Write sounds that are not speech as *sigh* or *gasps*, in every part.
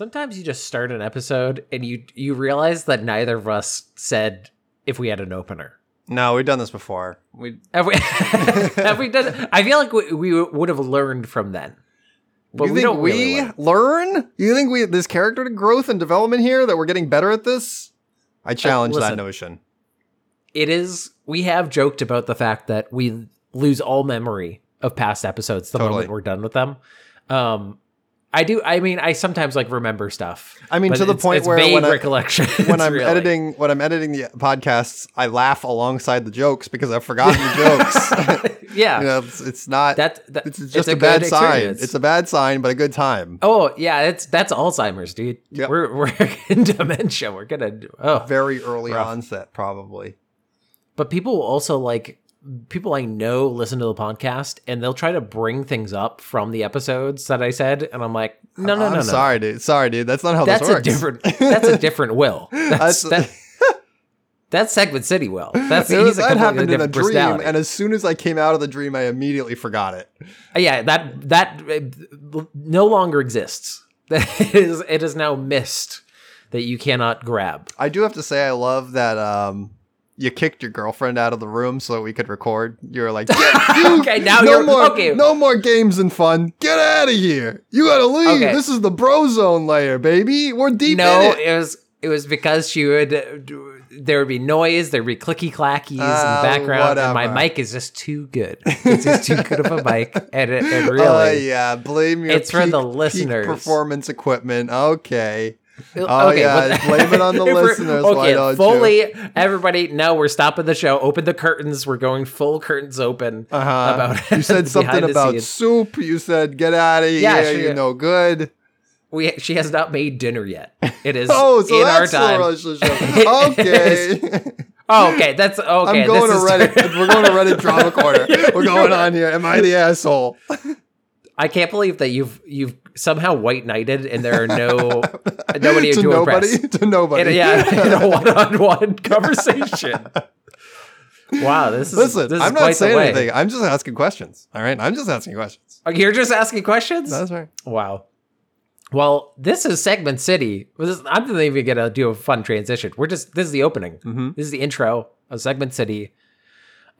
Sometimes you just start an episode and you you realize that neither of us said if we had an opener. No, we've done this before. We Have we? *laughs* have we done? I feel like we, we would have learned from then, but you we think don't we really learn. learn? You think we this character growth and development here that we're getting better at this? I challenge that listen. notion. It is. We have joked about the fact that we lose all memory of past episodes the Totally. moment we're done with them. Um, I do. I mean, I sometimes like remember stuff. I mean, to the it's- point it's where vague when I- recollection. *laughs* When I'm editing, when I'm editing the podcasts, I laugh alongside the jokes because I've forgotten the jokes. *laughs* yeah, you know, it's, it's not. that, that it's just a a, bad good sign. It's a bad sign, but a good time. Oh yeah, it's that's Alzheimer's, dude. Yep. We're we're *laughs* in dementia. We're gonna oh. Very early Rough. onset, probably. But people will also like people I know listen to the podcast and they'll try to bring things up from the episodes that I said, and I'm like, no, no, I'm no, no. sorry, dude. Sorry, dude. That's not how That's this a different. That's a different will. *laughs* That's That's- that, that's Segment City will. That's *laughs* It he's was- a that happened in a dream, and as soon as I came out of the dream, I immediately forgot it. yeah, that that uh, no longer exists. *laughs* That is it is now missed that you cannot grab. I do have to say, I love that um, you kicked your girlfriend out of the room so that we could record. You were like, *laughs* you- *laughs* Okay, now no you're- more, okay. no more games and fun. Get out of here. You gotta leave. Okay. This is the bro zone layer, baby. We're deep no, in it. it was it was because she would uh, there would be noise, there'd be clicky clackies in Ah, the background, and my mic is just too good. It's just too good of a mic, *laughs* and it, it really. Oh yeah, blame your. It's for the peak- peak listeners. performance equipment. Okay. Okay, Oh, yeah, but- blame it on *laughs* the listeners, why Okay, don't you? fully, everybody. No, we're stopping the show. Open the curtains. We're going full curtains open. Uh huh. About you said *laughs* something about soup. You said get out of here. Yeah, she- You're no good. We she has not made dinner yet. It is *laughs* Oh, so in our time. Okay. Oh, okay. That's okay. I'm going to Reddit. We're going to Reddit drama corner. We're going on here. Am I the asshole? I can't believe that you've you've somehow white knighted and there are no *laughs* nobody to nobody. impress. To nobody. In a, yeah, *laughs* in a one-on-one conversation. *laughs* Wow, this is Listen, This is I'm not saying anything. I'm just asking questions. All right. I'm just asking questions. Oh, You're just asking questions. That's right. Wow. Well, this is Segment City. Is- I'm not even gonna do a fun transition. We're just this is the opening. Mhm. This is the intro of Segment City.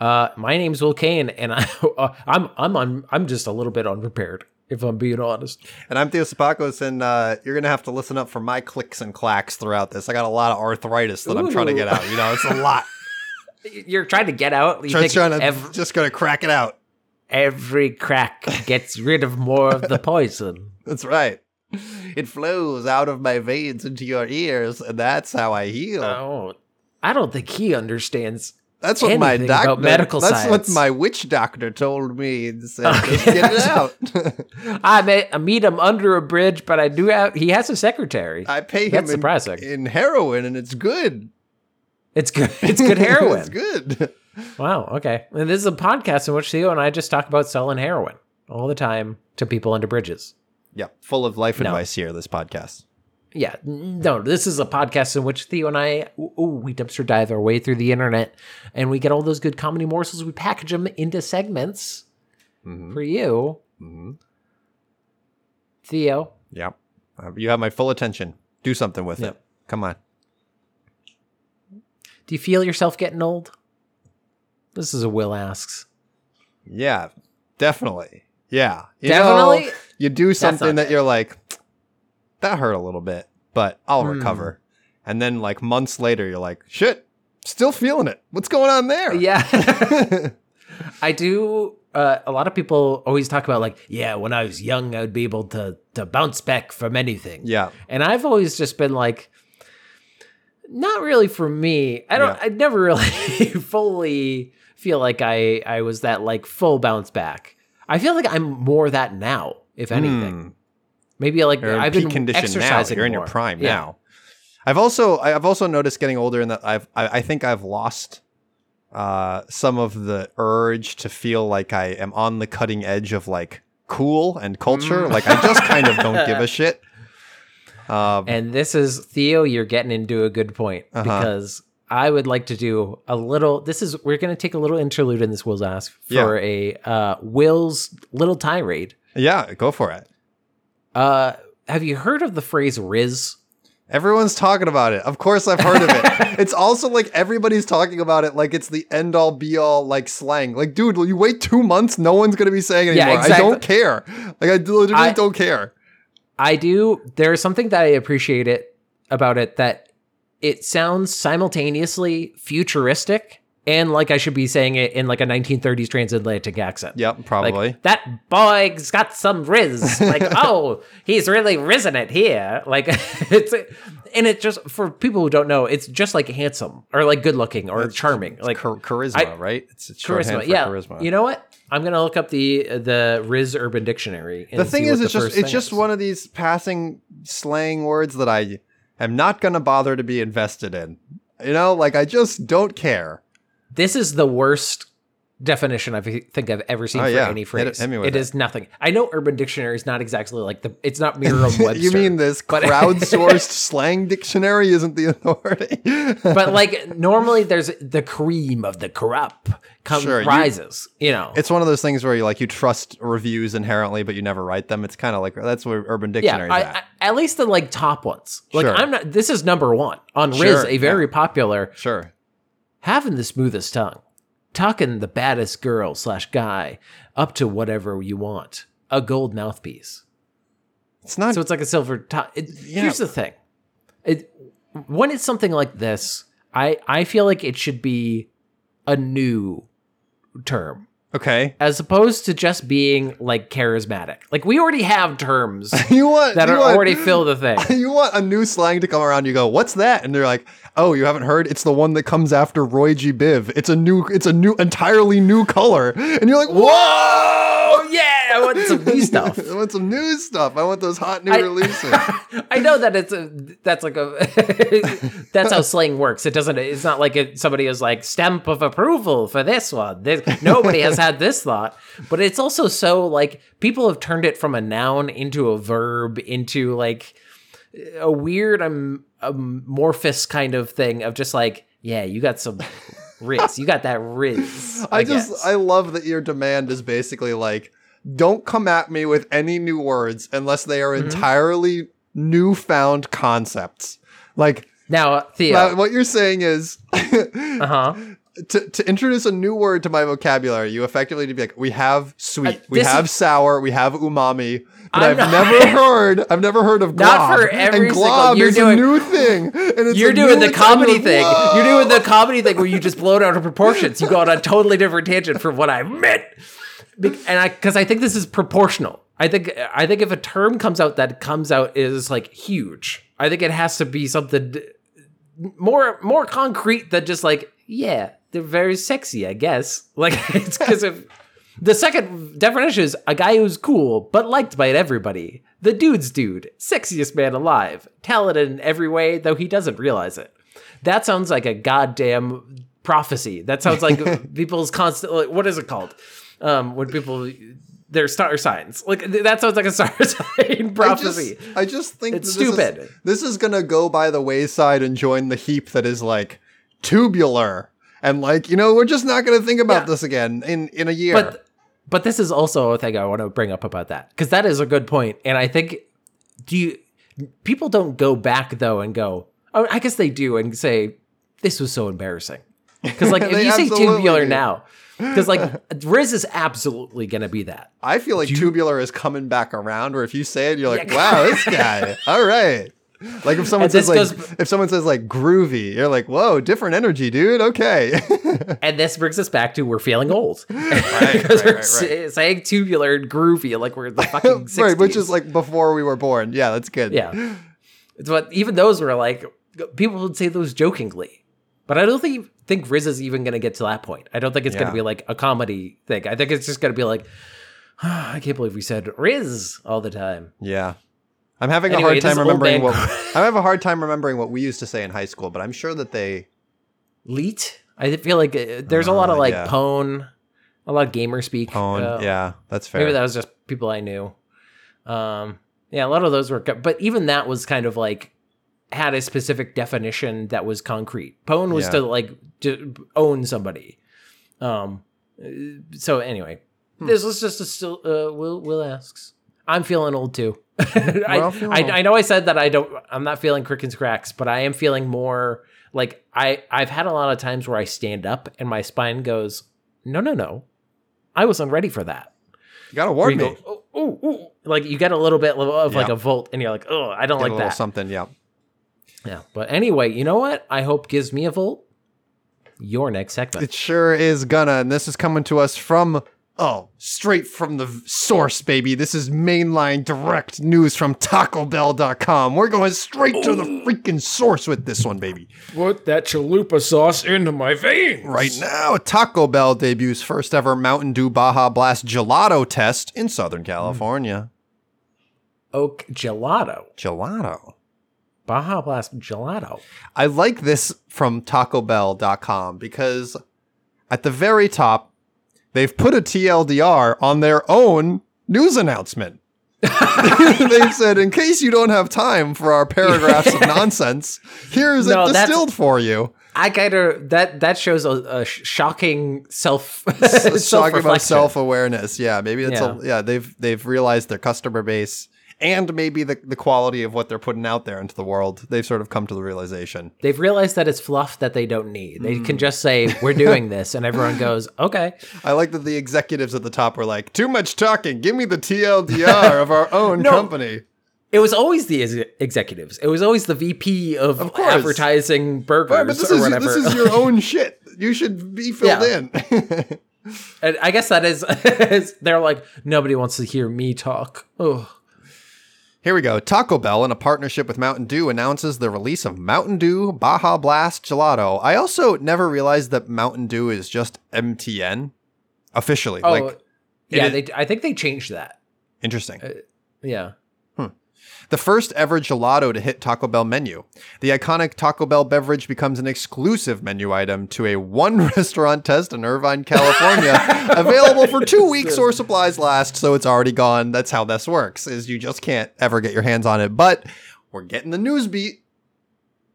Uh, my name's Will Kane, and I, uh, I'm I'm on I'm just a little bit unprepared, if I'm being honest. And I'm Theo Sapakos, and uh, you're going to have to listen up for my clicks and clacks throughout this. I got a lot of arthritis that I'm trying to get out. You know, it's a lot. *laughs* You're trying to get out. You Trying, trying to ev- just going to crack it out. every crack gets rid of more of the poison. That's right. It flows out of my veins into your ears, and that's how I heal. Oh, I don't think he understands. That's what my doctor. about medical that's what my witch doctor told me. and said, Just get it *laughs* out. I met I meet him under a bridge, but I do have. He has a secretary. I pay him That's in, surprising. in heroin, and it's good. It's good. *laughs* It's good *laughs* heroin. it's good. Wow. Okay. And this is a podcast in which Theo and I just talk about selling heroin all the time to people under bridges. Yeah, full of life No. advice here. This podcast. Yeah. No, this is a podcast in which Theo and I, ooh, we dumpster dive our way through the internet and we get all those good comedy morsels. We package them into segments Mhm. for you, Mhm. Theo. Yep. Uh, you have my full attention. Do something with Yep. it. Come on. Do you feel yourself getting old? This is a Will asks. Yeah, definitely. Yeah. You Definitely? know, you do something that you're like, that hurt a little bit, but I'll Hmm. recover. And then like months later, you're like, shit, still feeling it. What's going on there? Yeah. *laughs* *laughs* I do. Uh, a lot of people always talk about like, yeah, when I was young, I would be able to to bounce back from anything. yeah. And I've always just been like, Not really for me. I don't. Yeah. I never really *laughs* fully feel like I I was that like full bounce back. I feel like I'm more that now, if anything. Hmm. Maybe like You're I've been condition now. You're in your prime Yeah. now. I've also I've also noticed getting older and that I've I, I think I've lost uh, some of the urge to feel like I am on the cutting edge of like cool and culture. Mm. Like I just kind of don't give a *laughs* shit. Um, And this is Theo. You're getting into a good point Uh-huh. because I would like to do a little. This is we're going to take a little interlude in this Will's ask for a uh, Will's little tirade. yeah, go for it. Uh, have you heard of the phrase "rizz"? Everyone's talking about it. Of course, I've heard of it. *laughs* it's also like everybody's talking about it like it's the end all be all like slang. Like, dude, will you wait two months? No one's gonna be saying it Yeah, anymore. I don't care. Like, I literally I- don't care. I do. There is something that I appreciate it about it that it sounds simultaneously futuristic and like I should be saying it in like a 1930s transatlantic accent. Yep, Like, probably. that boy's got some rizz. Like, *laughs* oh, he's really risen it here. Like, *laughs* it's, and it just, for people who don't know, it's just like handsome or like good looking or charming. Like, Char- charisma, I- right? It's, it's charisma. Yeah. charisma. You know what? I'm going to look up the, the Rizz Urban Dictionary. And the thing is, it's just it's thing just is. one of these passing slang words that I am not gonna bother to be invested in. You know, like I just don't care. This is the worst definition I think I've ever seen Oh, for yeah. any Hit phrase. it- hit me it is nothing. I know Urban Dictionary is not exactly like the. It's not *laughs* Merriam-Webster. you mean this *laughs* crowdsourced slang dictionary isn't the authority? *laughs* but like normally there's the cream of the crop come Sure, rises. You, know, it's one of those things where you like you trust reviews inherently, but you never write them. It's kind of like that's where Urban. Dictionary is I, at. I- at least the like top ones. Like Sure. I'm not. This is number one on Rizz, Sure, a very popular sure. Having the smoothest tongue, talking the baddest girl slash guy up to whatever you want. A gold mouthpiece. It's not. So it's like a silver top. It, Yeah. Here's the thing: it, when it's something like this, I I feel like it should be a new term okay. as opposed to just being like charismatic. Like we already have terms *laughs* You want that you are want- already *laughs* fill the thing. *laughs* You want a new slang to come around? You go, "What's that?" And they're like, "Oh, you haven't heard? It's the one that comes after Roy G. Biv. It's a new, it's a new, entirely new color." And you're like, "Whoa!" Yeah, I want some new stuff. I want some new stuff. I want those hot new I- releases. I know that it's a that's like a that's how slang works. It doesn't. It's not like it, somebody is like stamp of approval for this one. This, nobody has had this thought, but it's also so like people have turned it from a noun into a verb into like a weird um, amorphous kind of thing of just like yeah, you got some rizz, you got that rizz. *laughs* I just, guess. I love that your demand is basically like, don't come at me with any new words unless they Mm-hmm. are entirely newfound concepts. Like, now Theo. now what you're saying is. uh huh. *laughs* to, to introduce a new word to my vocabulary, you effectively need to be like, we have sweet, Uh, we have is- sour, we have umami, but I've not- never *laughs* heard, I've never heard of glob. Not for every and single- glob you're is doing- a new thing. And it's You're doing the comedy thing. Whoa! You're doing the comedy thing where you just blow it out of proportions. You go on a totally different tangent from what I meant. And I, because I think this is proportional. I think, I think if a term comes out that comes out is like huge, I think it has to be something more, more concrete than just like, yeah, they're very sexy, I guess. *laughs* Like it's because of the second definition is a guy who's cool but liked by everybody. The dude's dude, sexiest man alive, talented in every way, though he doesn't realize it. That sounds like a goddamn prophecy. That sounds like *laughs* people's constant. Like, what is it called? Um, when people their star signs. Like th- that sounds like a star *laughs* sign I prophecy. just, I just think It's this is- stupid. This is, gonna go by the wayside and join the heap that is like tubular. And like, you know, we're just not gonna think about Yeah. this again in, in a year. But but this is also a thing I want to bring up about that because that is a good point. and I think do you people don't go back though and go oh I guess they do and say this was so embarrassing because like *laughs* if you say tubular do. now because like *laughs* Rizz is absolutely gonna be that I feel like tubular is coming back around. Where if you say it, you're like, Yeah. "Wow, this guy, *laughs* all right." *laughs* Like if someone And says like, goes- if someone says like groovy, you're like, "Whoa, different energy, dude." Okay. *laughs* and this brings us back to we're feeling old *laughs* right, because we're right, sa- saying tubular and groovy like we're the fucking 60s. right, which is like before we were born. Yeah, that's good. yeah it's what even those were like people would say those jokingly, but I don't think think Rizz is even going to get to that point. I don't think it's going to be like a comedy thing. I think it's just going to be like, *sighs* I can't believe we said Rizz all the time. Yeah. I'm having Anyway, a hard time remembering what *laughs* *laughs* I have a hard time remembering what we used to say in high school, but I'm sure that they Leet. I feel like uh, there's a lot of Uh, like yeah. pwn, a lot of gamer speak. own. uh, yeah, that's fair. Maybe that was just people I knew. Um, yeah, a lot of those were, but even that was kind of like had a specific definition that was concrete. Pwn was Yeah. to like to own somebody. Um, uh, so anyway, Hmm. this was just a still. Uh, Will Will asks. I'm feeling old too. *laughs* I, feeling I, old. I know I said that I don't. I'm not feeling crickets cracks, but I am feeling more like I. I've had a lot of times where I stand up and my spine goes, no, no, no. I wasn't ready for that. you gotta warn you me. go, oh, oh, oh. like you get a little bit of like Yeah. a volt, and you're like, oh, I don't Get like that. something, yeah. Yeah, but anyway, you know what? I hope gives me a volt. Your next segment. It sure is gonna, and this is coming to us from oh, straight from the source, baby. This is mainline direct news from TacoBell.com. We're going straight to the oh. freaking source with this one, baby. Put that chalupa sauce into my veins. Right now, Taco Bell debuts first ever Mountain Dew Baja Blast gelato test in Southern hmm. California. Oak gelato, Gelato. Baja Blast gelato. I like this from TacoBell.com because at the very top, they've put a TLDR on their own news announcement. *laughs* They've said, in case you don't have time for our paragraphs of *laughs* nonsense, here's No, it distilled for you. I kind of that that shows a, a shocking self *laughs* about self-reflection. self awareness. Yeah, maybe it's Yeah. a yeah. They've they've realized their customer base and maybe the the quality of what they're putting out there into the world. They've sort of come to the realization. They've realized that it's fluff that they don't need. They Hmm. can just say, "We're doing this," and everyone goes, "Okay." I like that the executives at the top were like, "Too much talking. Give me the TLDR of our own *laughs* No. company." It was always the ex- executives. It was always the VP of, Of advertising burgers Right, but this or is whatever. this is your own *laughs* shit. You should be filled Yeah. in. and I guess that is. *laughs* they're like nobody wants to hear me talk. Oh, Here we go. Taco Bell, in a partnership with Mountain Dew, announces the release of Mountain Dew Baja Blast Gelato. I also never realized that Mountain Dew is just MTN officially. oh, like, yeah. is- They. I think they changed that. interesting. Uh, yeah. The first ever gelato to hit Taco Bell menu. The iconic Taco Bell beverage becomes an exclusive menu item to a one *laughs* restaurant test in Irvine, California, *laughs* available for two weeks or supplies last, so it's already gone. That's how this works, is you just can't ever get your hands on it. But we're getting the news beat.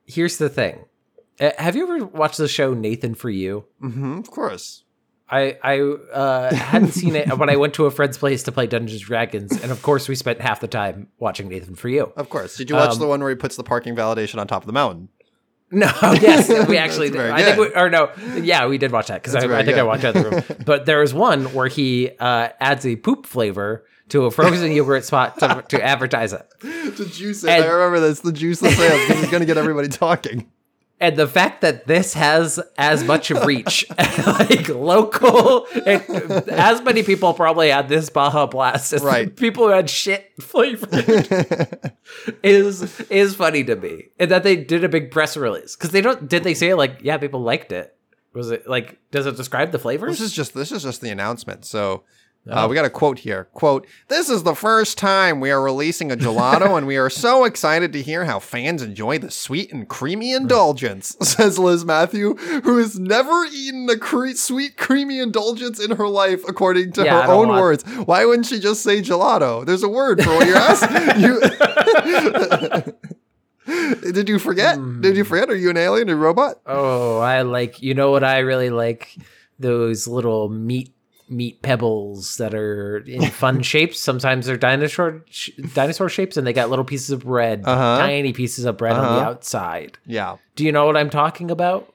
Here's the thing. Uh, have you ever watched the show Nathan for You? hmm of course. I I uh, hadn't seen it, but I went to a friend's place to play Dungeons and Dragons, and of course we spent half the time watching Nathan for You. Of course. Did you watch Um, the one where he puts the parking validation on top of the mountain? No, *laughs* yes, we actually did. I think, we, or no, yeah, we did watch that because I, I think I watched that. room. *laughs* But there was one where he uh, adds a poop flavor to a frozen yogurt spot to, to advertise it. The juice. I remember this. The juice sales. This is going to get everybody talking. And the fact that this has as much reach, *laughs* like local, it, as many people probably had this Baja Blast as Right. people who had shit flavored is is funny to me. And that they did a big press release because they don't. Did they say like, yeah, people liked it? Was it like? Does it describe the flavors? This is just this is just the announcement. So. Uh, we got a quote here. Quote: This is the first time we are releasing a gelato, and we are so *laughs* excited to hear how fans enjoy the sweet and creamy indulgence. *laughs* Says Liz Matthew, who has never eaten a cre- sweet creamy indulgence in her life, according to Yeah, her own want- words. Why wouldn't she just say gelato? There's a word for what you're asking. *laughs* you. Did you forget? Did you forget? Are you an alien or robot? Oh, I like. You know what I really like? Those little meat meat pebbles that are in fun *laughs* shapes. Sometimes they're dinosaur sh- dinosaur shapes, and they got little pieces of bread, Uh-huh. tiny pieces of bread on the Uh-huh. outside. Yeah. Do you know what I'm talking about?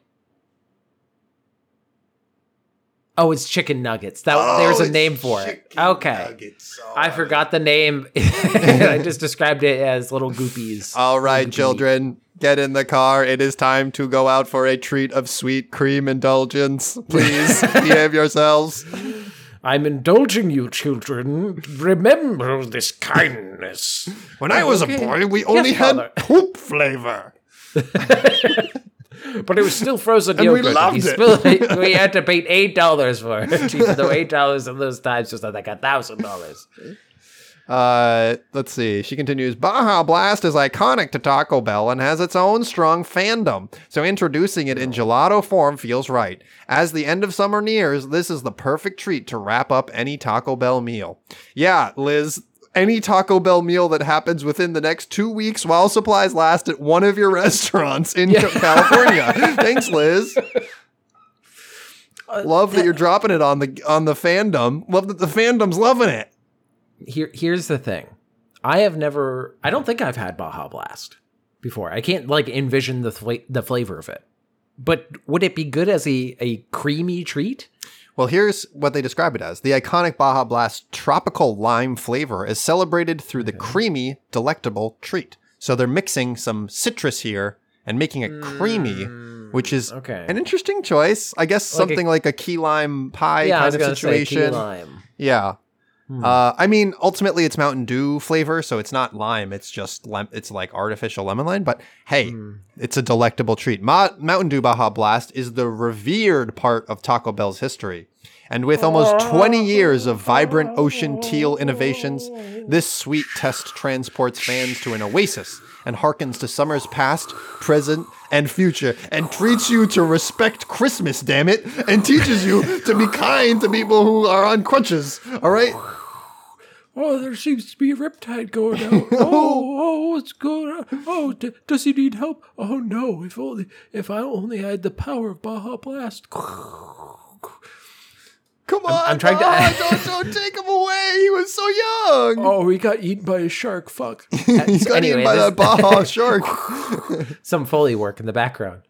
Oh, it's chicken nuggets. That Oh, there's a name for it. Okay. nuggets. I forgot the name. *laughs* I just described it as little goopies. All right, children, get in the car. It is time to go out for a treat of sweet cream indulgence. Please *laughs* behave yourselves. I'm indulging you, children. Remember this kindness. When I was Okay. a boy, we Yes, only had Father. poop flavor. *laughs* but it was still frozen And we yogurt. loved He it. spilled- we had to pay eight dollars for it, *laughs* even though eight dollars in those times was like a thousand dollars. Uh, let's see. She continues Baja Blast is iconic to Taco Bell and has its own strong fandom, so introducing it in gelato form feels right. As the end of summer nears, this is the perfect treat to wrap up any Taco Bell meal. Yeah, Liz. Any Taco Bell meal that happens within the next two weeks while supplies last at one of your *laughs* restaurants in California. *laughs* Thanks, Liz. Love that you're dropping it on the on the fandom. Love that the fandom's loving it. Here, here's the thing. I have never. I don't think I've had Baja Blast before. I can't like envision the fla- the flavor of it. But would it be good as a a creamy treat? Well, here's what they describe it as. The iconic Baja Blast tropical lime flavor is celebrated through the creamy, delectable treat. So they're mixing some citrus here and making it creamy, which is Mm, okay. an interesting choice. I guess Like a- something like a key lime pie yeah, kind of say situation. lime. Yeah. Hmm. Uh, I mean, ultimately, it's Mountain Dew flavor, so it's not lime. It's just lem- it's like artificial lemon lime. But hey, Hmm. it's a delectable treat. Ma- Mountain Dew Baja Blast is the revered part of Taco Bell's history, and with almost 20 years of vibrant ocean teal innovations, this sweet test transports fans to an oasis and harkens to summers past, present, and future, and treats you to respect Christmas. Damn it, and teaches you to be kind to people who are on crutches. All right. Oh, there seems to be a riptide going out. *laughs* oh, oh, what's going on? Oh, d- does he need help? Oh no! If only, if I only had the power of Baja Blast. Come on, I'm trying to- don't, don't *laughs* take him away. He was so young. Oh, he got eaten by a shark. Fuck. *laughs* he got eaten by this- that Baja shark. Some foley work in the background.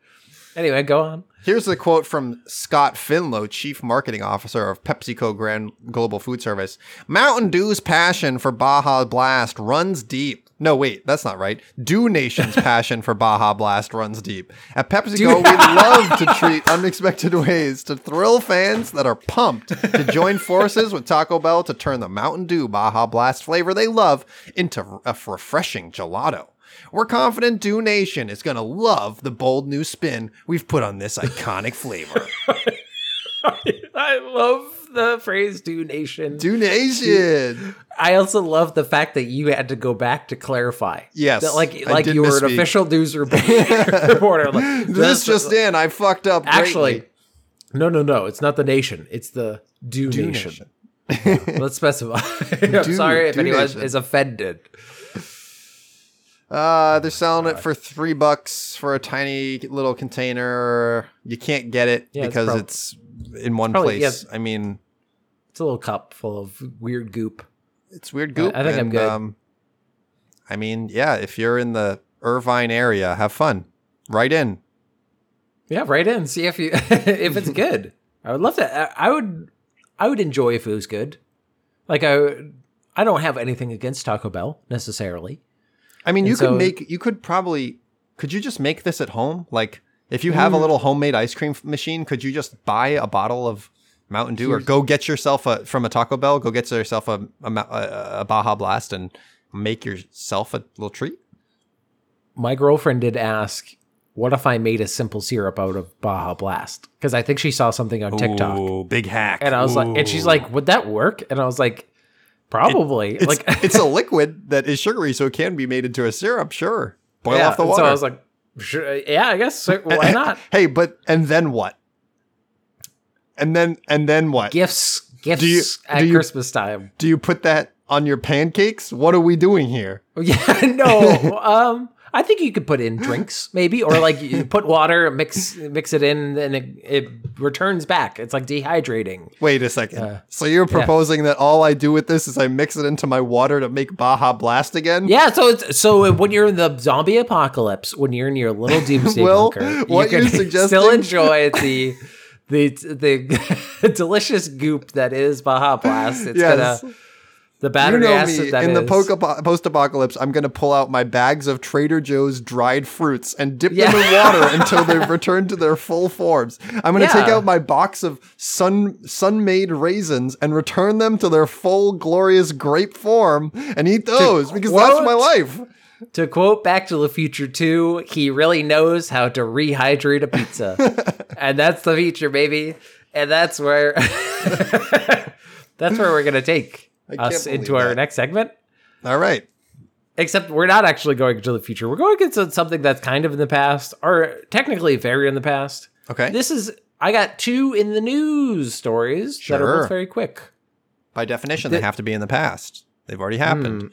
Anyway, go on. Here's a quote from Scott Finlow, Chief Marketing Officer of PepsiCo Grand Global Food Service. Mountain Dew's passion for Baja Blast runs deep. No, wait, that's not right. Dew Nation's *laughs* passion for Baja Blast runs deep. At PepsiCo, we *laughs* love to treat unexpected ways to thrill fans that are pumped to join forces with Taco Bell to turn the Mountain Dew Baja Blast flavor they love into a refreshing gelato. We're confident Dew Nation is going to love the bold new spin we've put on this iconic *laughs* flavor. I love the phrase "Dew Nation." Dew Nation. I also love the fact that you had to go back to clarify. Yes, that, like like you were an official news *laughs* *laughs* reporter. Like, This just in, I fucked up. actually. greatly. No, no, no. It's not the nation. It's the Do, Dew nation. Let's specify. I'm Do- sorry if Do anyone Nation. is offended. Uh, they're selling it for three bucks for a tiny little container. You can't get it Yeah, it's because prob- it's in one probably- place. yeah. I mean, It's a little cup full of weird goop. it's weird goop. I think I'm good. Um, I mean, yeah, if you're in the Irvine area, have fun. Right in. Yeah, write in. See if you *laughs* if it's *laughs* good. I would love to. I I would. I would enjoy if it was good. Like I, I don't have anything against Taco Bell necessarily. I mean, you And could make, you could probably, could you just make this at home? Like, if you have a Mm. little homemade ice cream machine, could you just buy a bottle of Mountain Dew or go get yourself a, from a Taco Bell, go get yourself a, a, a, a Baja Blast and make yourself a little treat? My girlfriend did ask, "What if I made a simple syrup out of Baja Blast?" Because I think she saw something on TikTok, Ooh, big hack. and I was like, and she's like, "Would that work?" And I was like, "Probably." it's, like, *laughs* it's a liquid that is sugary, so it can be made into a syrup, sure. Boil yeah. off the water. So I was like, sure, "Yeah, I guess. So, why not?" hey, but, and then what? And then, and then what? Gifts, gifts you- at do you- Christmas time. Do you put that on your pancakes? What are we doing here? *laughs* Yeah, no. *laughs* um, I think you could put in drinks, *laughs* maybe, or like you put water, mix mix it in, and it, it returns back. It's like dehydrating. Wait a second. Uh, so you're proposing that all I do with this is I mix it into my water to make Baja Blast again? Yeah, so it's so when you're in the zombie apocalypse, when you're in your little doomsday *laughs* Will, bunker, what you can *laughs* suggesting- still enjoy the the the delicious goop that is Baja Blast. It's Yes. gonna the You know acid me. that In the is- post apocalypse, I'm going to pull out my bags of Trader Joe's dried fruits and dip Yeah. them in water *laughs* until they've returned to their full forms. I'm going to take out my box of sun Sun-Maid raisins and return them to their full glorious grape form and eat those because that's my life. To quote Back to the Future 2, he really knows how to rehydrate a pizza. *laughs* and that's the feature, baby. And that's where *laughs* that's where we're gonna take I can't us into our that. next segment. All right. Except we're not actually going into the future. We're going into something that's kind of in the past, or technically very in the past. Okay. This is I got two in the news stories that are both very quick. By definition, they have to be in the past. They've already happened.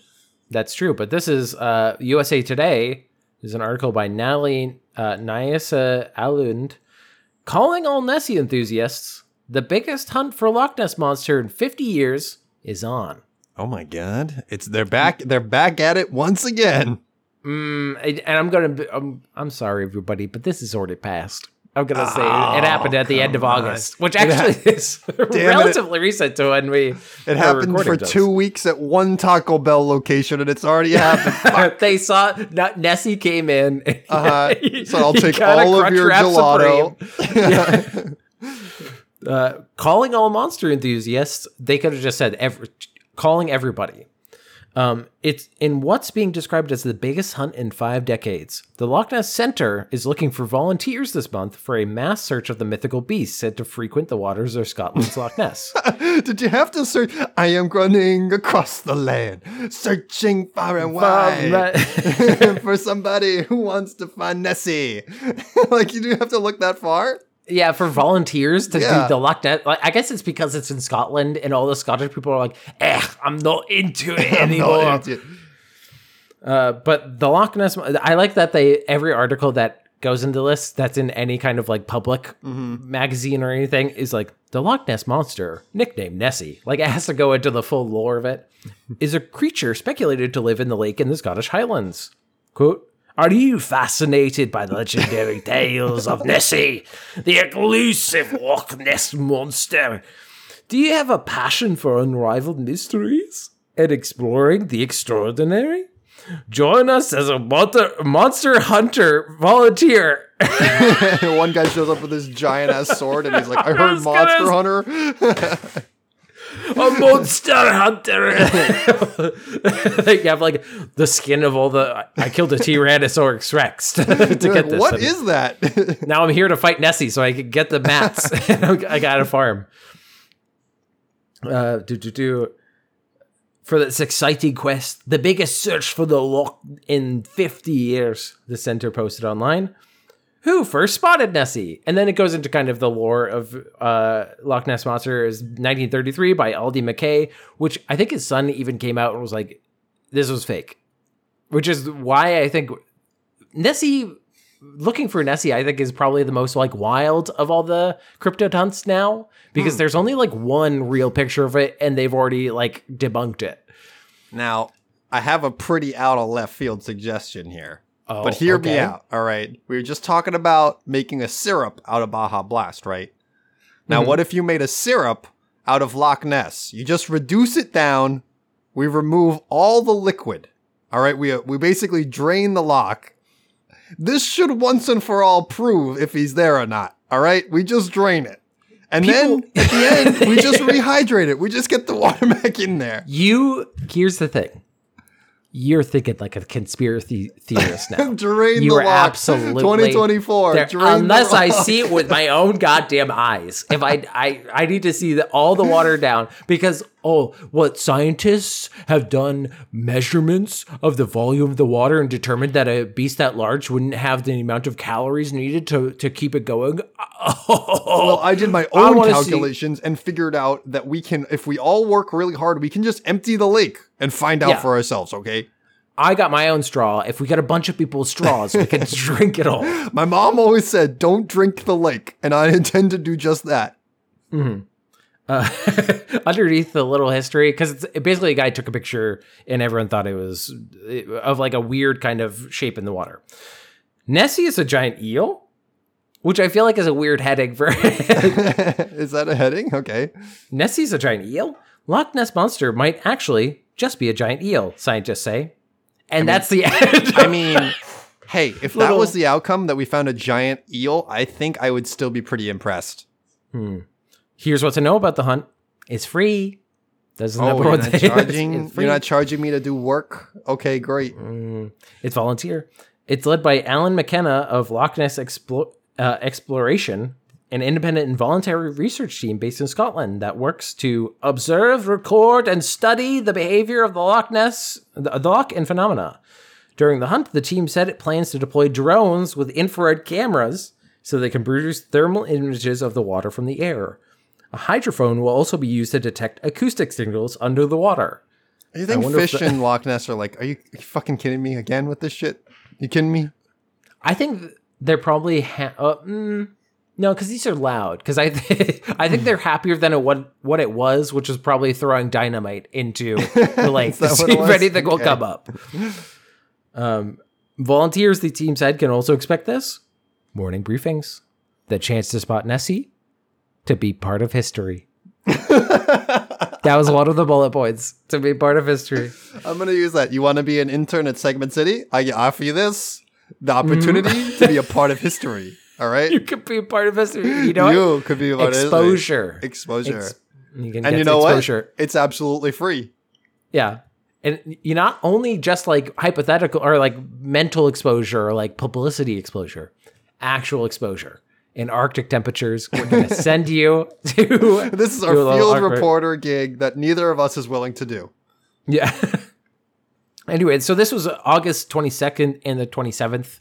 That's true, but this is uh, USA Today. There's an article by Natalie uh, Neysa Alund calling all Nessie enthusiasts. The biggest hunt for Loch Ness monster in 50 years is on. Oh my god! It's they're back. They're back at it once again. Mm, and I'm gonna. Be, I'm, I'm sorry, everybody, but this is already passed. I'm gonna say it happened at the end of on. August, which actually *laughs* is it. relatively recent to when we. It happened for two weeks at one Taco Bell location, and it's already happened. *laughs* they saw N- Nessie came in. Uh-huh. So I'll *laughs* take all of your gelato. Uh, calling all monster enthusiasts, they could have just said every, calling everybody. Um, it's in what's being described as the biggest hunt in five decades. The Loch Ness Center is looking for volunteers this month for a mass search of the mythical beast said to frequent the waters of Scotland's Loch Ness. *laughs* Did you have to search? I am running across the land, searching far and wide *laughs* for somebody who wants to find Nessie. *laughs* like you do have to look that far. Yeah, for volunteers to Yeah. do the Loch Ness. Like, I guess it's because it's in Scotland, and all the Scottish people are like, "Eh, I'm not into it *laughs* anymore." No, it's- Uh, but the Loch Ness, I like that they every article that goes into this that's in any kind of like public magazine or anything is like the Loch Ness monster, nicknamed Nessie. Like it has to go into the full lore of it. Is a creature speculated to live in the lake in the Scottish Highlands. Quote. Are you fascinated by the legendary *laughs* tales of Nessie, the elusive Loch Ness monster? Do you have a passion for unrivaled mysteries and exploring the extraordinary? Join us as a monster, monster hunter volunteer. *laughs* One guy shows up with this giant ass sword, and he's like, "I heard *laughs* was gonna- Monster Hunter." A monster hunter. *laughs* you have like the skin of all the. I killed a Tyrannosaurus Rex *laughs* to, to get like, this. what And is that? *laughs* Now I'm here to fight Nessie so I can get the mats. I got a farm. Uh, do do do. For this exciting quest, the biggest search for the lock in 50 years, the center posted online. Who first spotted Nessie? And then it goes into kind of the lore of uh, Loch Ness Monster is 1933 by Aldie Mackay, which I think his son even came out and was like, this was fake. Which is why I think Nessie looking for Nessie, I think, is probably the most like wild of all the crypto hunts now because there's only like one real picture of it and they've already like debunked it. now, I have a pretty out of left field suggestion here. Oh, but hear me okay. out, all right? We were just talking about making a syrup out of Baja Blast, right? Now, Mm-hmm. what if you made a syrup out of Loch Ness? You just reduce it down. We remove all the liquid. All right, we we basically drain the lock. This should once and for all prove if he's there or not. All right, we just drain it, and then at the end we just *laughs* rehydrate it. We just get the water *laughs* back in there. You here's the thing. You're thinking like a conspiracy theorist now. *laughs* Drain You the are loch. absolutely 2024. There- drain the unless I loch. see it with my own goddamn eyes. If I I I need to see the, all the water down because oh, what scientists have done measurements of the volume of the water and determined that a beast that large wouldn't have the amount of calories needed to to keep it going. *laughs* Well, I did my own wanna see- calculations and figured out that we can, if we all work really hard, we can just empty the lake and find out Yeah. for ourselves. Okay. I got my own straw. If we got a bunch of people's straws, we can *laughs* drink it all. My mom always said, "Don't drink the lake," and I *laughs* intend to do just that. uh, *laughs* underneath the little history because it's it basically a guy took a picture and everyone thought it was uh, of like a weird kind of shape in the water. Nessie is a giant eel, which I feel like is a weird heading for. Is that a heading? Okay. Nessie's a giant eel. Loch Ness monster might actually just be a giant eel. Scientists say, and that's the *laughs* end. I mean, hey, if that was the outcome that we found a giant eel, I think I would still be pretty impressed. Here's what to know about the hunt: it's free. Doesn't Oh, you're not *laughs* charging. You're not charging me to do work. Okay, great. It's volunteer. It's led by Alan McKenna of Loch Ness Explo- uh, Exploration, an independent and voluntary research team based in Scotland that works to observe, record, and study the behavior of the Loch Ness, the, the Loch and phenomena. During the hunt, the team said it plans to deploy drones with infrared cameras so they can produce thermal images of the water from the air. A hydrophone will also be used to detect acoustic signals under the water. You think fish the- in Loch Ness are like, are you, are you fucking kidding me again with this shit? You kidding me? I think they're probably ha- uh, mm, no, because these are loud. Because I *laughs* I think they're happier than it, what what it was, which was probably throwing dynamite into *laughs* the lake to see if anything will come up. Um, volunteers, the team said, can also expect this morning briefings, the chance to spot Nessie, to be part of history. *laughs* that was one of the bullet points to be part of history. I'm gonna use that. You want to be an intern at Segment City? I offer you this, the opportunity to be a part of history. All right, You could be a part of history. You know, what? could be a part exposure. Exposure. Ex- you can and you know exposure. what? It's absolutely free. Yeah. And you not only just like hypothetical or like mental exposure or like publicity exposure, actual exposure in Arctic temperatures. We're going *laughs* to send you to. This is our to a little field reporter gig that neither of us is willing to do. Yeah. *laughs* anyway, so this was August 22nd and the 27th,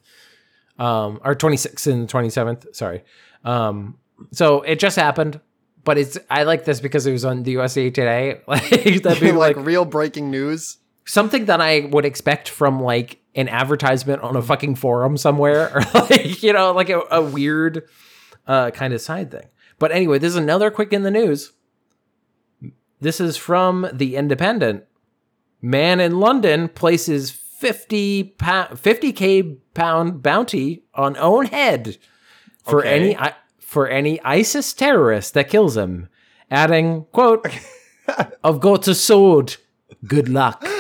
um, or 26th and 27th. Sorry. Um, so it just happened. But it's I like this because it was on the USA Today. *laughs* Like that'd be *laughs* like, like real breaking news. something that I would expect from like an advertisement on a fucking forum somewhere, or *laughs* like you know, like a, a weird uh, kind of side thing. But anyway, this is another quick in the news. This is from the Independent. Man in London places 50 pound, 50k pound bounty on own head for Okay. any I- for any ISIS terrorist that kills him, adding, "quote *laughs* I've got a sword. Good luck." *laughs*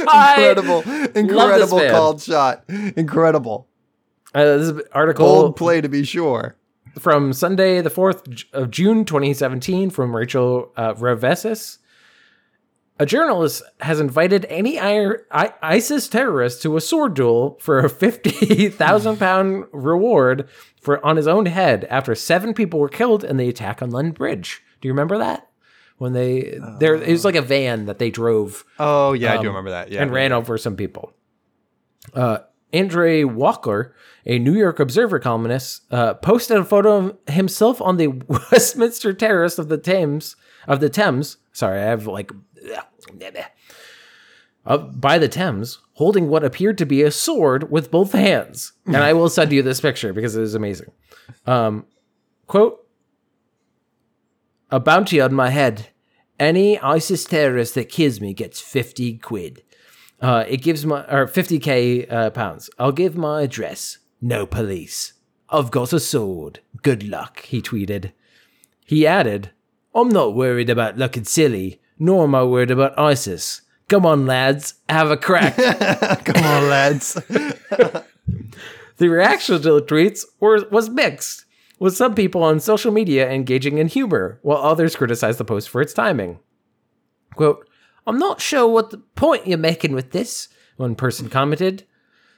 Incredible, incredible called shot. Incredible. Uh, this is an article Bold play to be sure. from Sunday, the 4th of June, 2017, from Rachel uh, Revesis. A journalist has invited any ISIS terrorist to a sword duel for a 50,000 *laughs* pound reward for on his own head after seven people were killed in the attack on London Bridge. Do you remember that? When they there it was like a van that they drove Oh yeah, I do remember that. Yeah, and ran over some people. Uh, Andre Walker, a New York Observer columnist, uh, posted a photo of himself on the *laughs* Westminster Terrace of the Thames of the Thames. Sorry, I have like uh, by the Thames, holding what appeared to be a sword with both hands. And I will send you this picture because it is amazing. Um, quote: A bounty on my head. Any ISIS terrorist that kills me gets 50 quid. Uh, it gives my, or 50k uh, pounds. I'll give my address. No police. I've got a sword. Good luck, he tweeted. He added, I'm not worried about looking silly, nor am I worried about ISIS. Come on, lads, have a crack. *laughs* Come on, lads. *laughs* The reaction to the tweets were, was mixed, with some people on social media engaging in humor, while others criticized the post for its timing. Quote, I'm not sure what the point you're making with this, one person commented.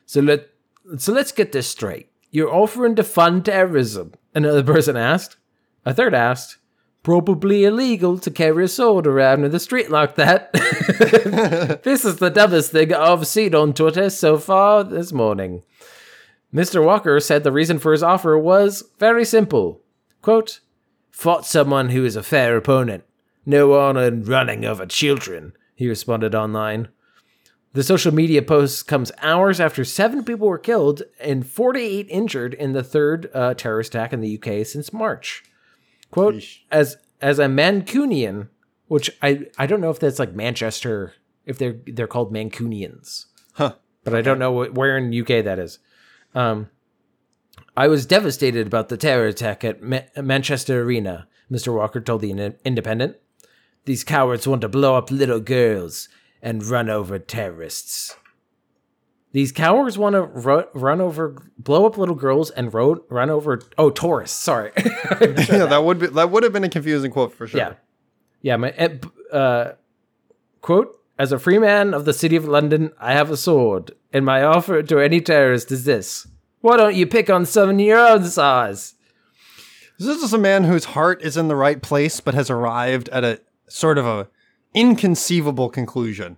So let so let's get this straight. You're offering to fund terrorism, another person asked. A third asked, probably illegal to carry a sword around in the street like that. *laughs* *laughs* this is the dumbest thing I've seen on Twitter so far this morning. Mr. Walker said the reason for his offer was very simple. Quote, fought someone who is a fair opponent. No honor in running over children, he responded online. The social media post comes hours after seven people were killed and 48 injured in the third uh, terrorist attack in the UK since March. Quote, as as a Mancunian, which I, I don't know if that's like Manchester, if they're they're called Mancunians. Huh. But I don't know wh- where in UK that is. Um, I was devastated about the terror attack at Ma- Manchester Arena, Mr. Walker told the In- Independent. These cowards want to blow up little girls and run over terrorists. These cowards want to ru- run over, blow up little girls, and ro- run over. Oh, tourists. Sorry. *laughs* yeah, that would be that would have been a confusing quote for sure. Yeah. Yeah. My uh, uh, quote: "As a free man of the city of London, I have a sword, and my offer to any terrorist is this: Why don't you pick on some of your own size?" This is a man whose heart is in the right place, but has arrived at a sort of a inconceivable conclusion.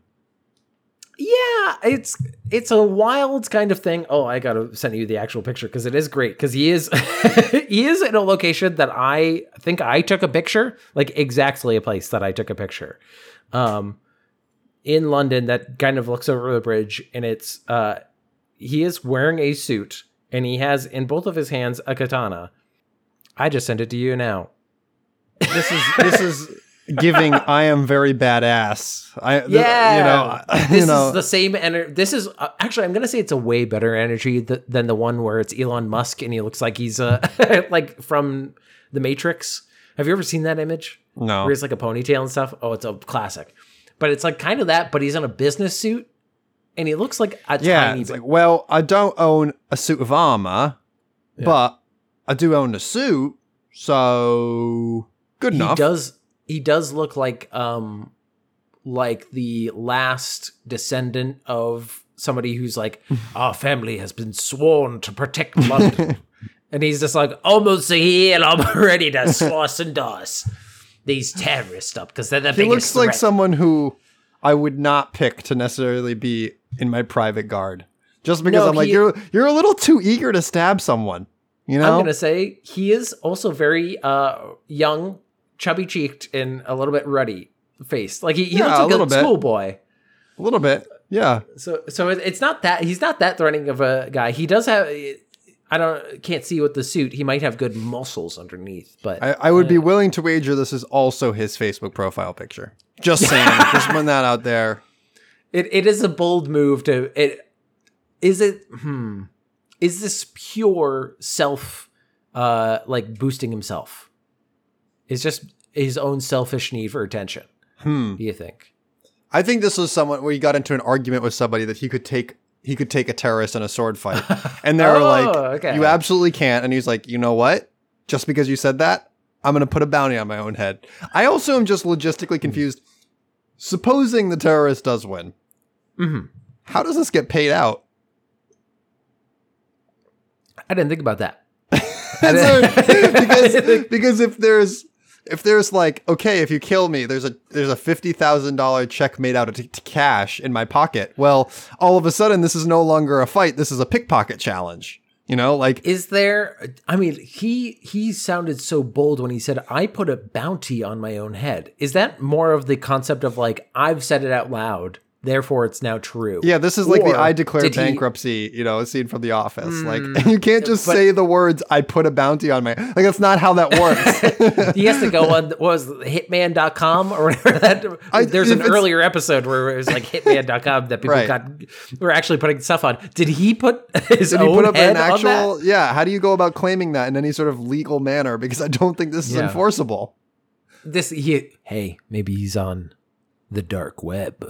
Yeah, it's it's a wild kind of thing. Oh, I gotta send you the actual picture because it is great. Because he is *laughs* he is in a location that I think I took a picture, like exactly a place that I took a picture, um, in London that kind of looks over the bridge, and it's uh, he is wearing a suit and he has in both of his hands a katana. I just sent it to you now. This is this is giving I am very badass. I th- Yeah, *laughs* you know, this you know is the same energy. This is uh, actually, I'm gonna say it's a way better energy th- than the one where it's Elon Musk and he looks like he's uh *laughs* like from the Matrix. Have you ever seen that image? no. Where he's like a ponytail and stuff. Oh, it's a classic. But it's like kind of that, but he's in a business suit and he looks like a Yeah, tiny it's bit. like, well, I don't own a suit of armor, but I do own a suit, so good he enough. does he does look like um like the last descendant of somebody who's like *laughs* our family has been sworn to protect london *laughs* and he's just like almost here and i'm ready to slice and dice these terrorists up because they're the He biggest looks like threat. someone who I would not pick to necessarily be in my private guard. Just because No, I'm like, he- you're you're a little too eager to stab someone. You know? i'm gonna say he is also very uh young chubby cheeked and a little bit ruddy faced like he, he Yeah, looks a like little a bit. schoolboy a little bit. Yeah. So so it's not that he's not that threatening of a guy. He does have I don't can't see with the suit. He might have good muscles underneath, but I, I would be willing to wager this is also his Facebook profile picture. Just *laughs* saying. just putting that out there. it, it is a bold move to it is it hmm is this pure self uh like boosting himself? Is just his own selfish need for attention. Hmm. Do you think? I think this was someone where he got into an argument with somebody that he could take he could take a terrorist in a sword fight. *laughs* And they were Oh, like, okay. You absolutely can't. And he's like, you know what? Just because you said that, I'm gonna put a bounty on my own head. I also am just logistically confused. Supposing the terrorist does win, Mhm. how does this get paid out? I didn't think about that. *laughs* So- *laughs* because because if there's if there's like okay if you kill me there's a there's a fifty thousand dollar check made out of t- cash in my pocket. Well all of a sudden this is no longer a fight. This is a pickpocket challenge. You know like Is there I mean, he he sounded so bold when he said I put a bounty on my own head. Is that more of the concept of like I've said it out loud, therefore it's now true? yeah this is like the I declare did he- Hmm. bankruptcy you know scene from the office like *laughs* you can't just but- say the words I put a bounty on my like that's not how that works *laughs* He has to go on what was it, hitman.com or whatever that I- there's an earlier episode where it was like hitman.com that people Right. got were actually putting stuff on. Did he put *laughs* his Did he put up an actual yeah how do you go about claiming that in any sort of legal manner because I don't think this is Yeah. enforceable This he hey, maybe he's on the dark web.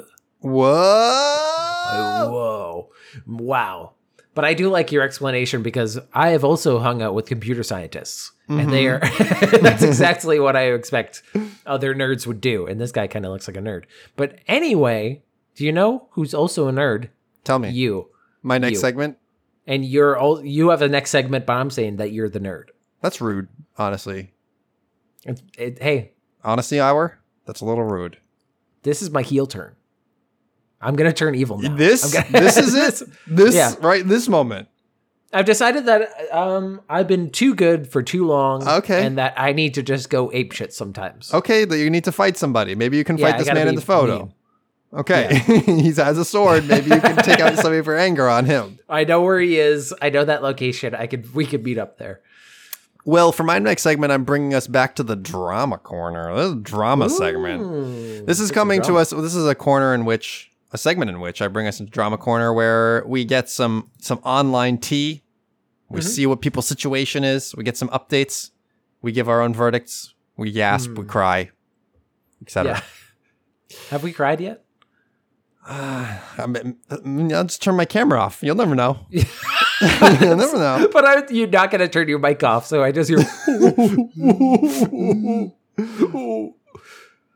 Whoa! Whoa. Wow. But I do like your explanation because I have also hung out with computer scientists. And they mm-hmm. are *laughs* that's exactly what I expect other nerds would do. And this guy kind of looks like a nerd. But anyway, do you know who's also a nerd? Tell me, You. my next you. segment. And you're all you have a next segment, but I'm saying that you're the nerd. That's rude, honestly. It, it, hey, Honesty hour. That's a little rude. this is my heel turn. I'm gonna turn evil now. This, gonna- this is it. *laughs* This Yeah. right. This moment. I've decided that um, I've been too good for too long. Okay. And that I need to just go ape shit sometimes. Okay, that you need to fight somebody. Maybe you can Yeah, fight this man in the photo. mean. Okay, *laughs* he has a sword. Maybe you can take out *laughs* somebody for anger on him. I know where he is. I know that location. I could we could meet up there. Well, for my next segment, I'm bringing us back to the drama corner. This is a drama segment. This is coming to us. This is a corner in which a segment in which I bring us into drama corner where we get some some online tea. We Mm-hmm. see what people's situation is. We get some updates. We give our own verdicts. We gasp. We cry, etc. Hmm. Yeah. *laughs* Have we cried yet? I mean, I'll just turn my camera off. You'll never know. *laughs* You'll never know. *laughs* But I, you're not going to turn your mic off, so I just hear.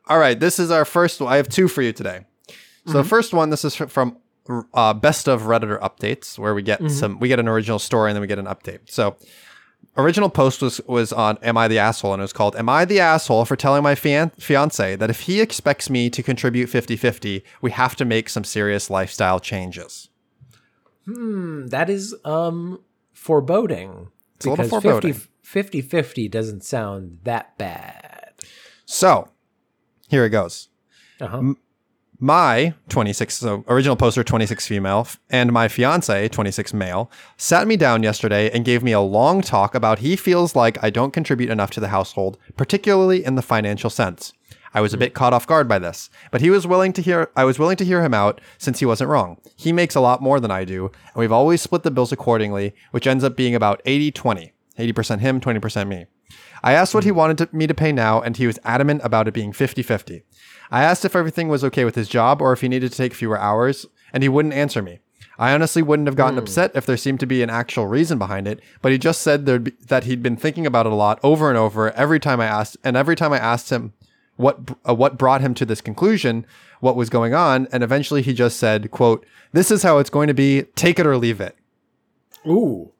All right, this is our first one. I have two for you today. So the first one, this is from uh, Best of Redditor updates, where we get some, we get an original story and then we get an update. So original post was was on "Am I the asshole?" and it was called "Am I the asshole for telling my fian- fiance that if he expects me to contribute 50-50, we have to make some serious lifestyle changes." Hmm, that is um foreboding. It's a little foreboding. 50 50 doesn't sound that bad. So here it goes. Uh-huh. My 26 so original poster 26 female and my fiance 26 male sat me down yesterday and gave me a long talk about he feels like i don't contribute enough to the household particularly in the financial sense. I was a hmm. bit caught off guard by this but he was willing to hear i was willing to hear him out since he wasn't wrong. He makes a lot more than i do and we've always split the bills accordingly which ends up being about 80 20 80% him 20% me. I asked what he hmm. wanted to, me to pay now, and he was adamant about it being 50 50. I asked if everything was okay with his job or if he needed to take fewer hours, and he wouldn't answer me. I honestly wouldn't have gotten upset if there seemed to be an actual reason behind it, but he just said there'd be, that he'd been thinking about it a lot over and over every time I asked, and every time I asked him what uh, what brought him to this conclusion, what was going on, and eventually he just said, "quote This is how it's going to be. Take it or leave it." Ooh.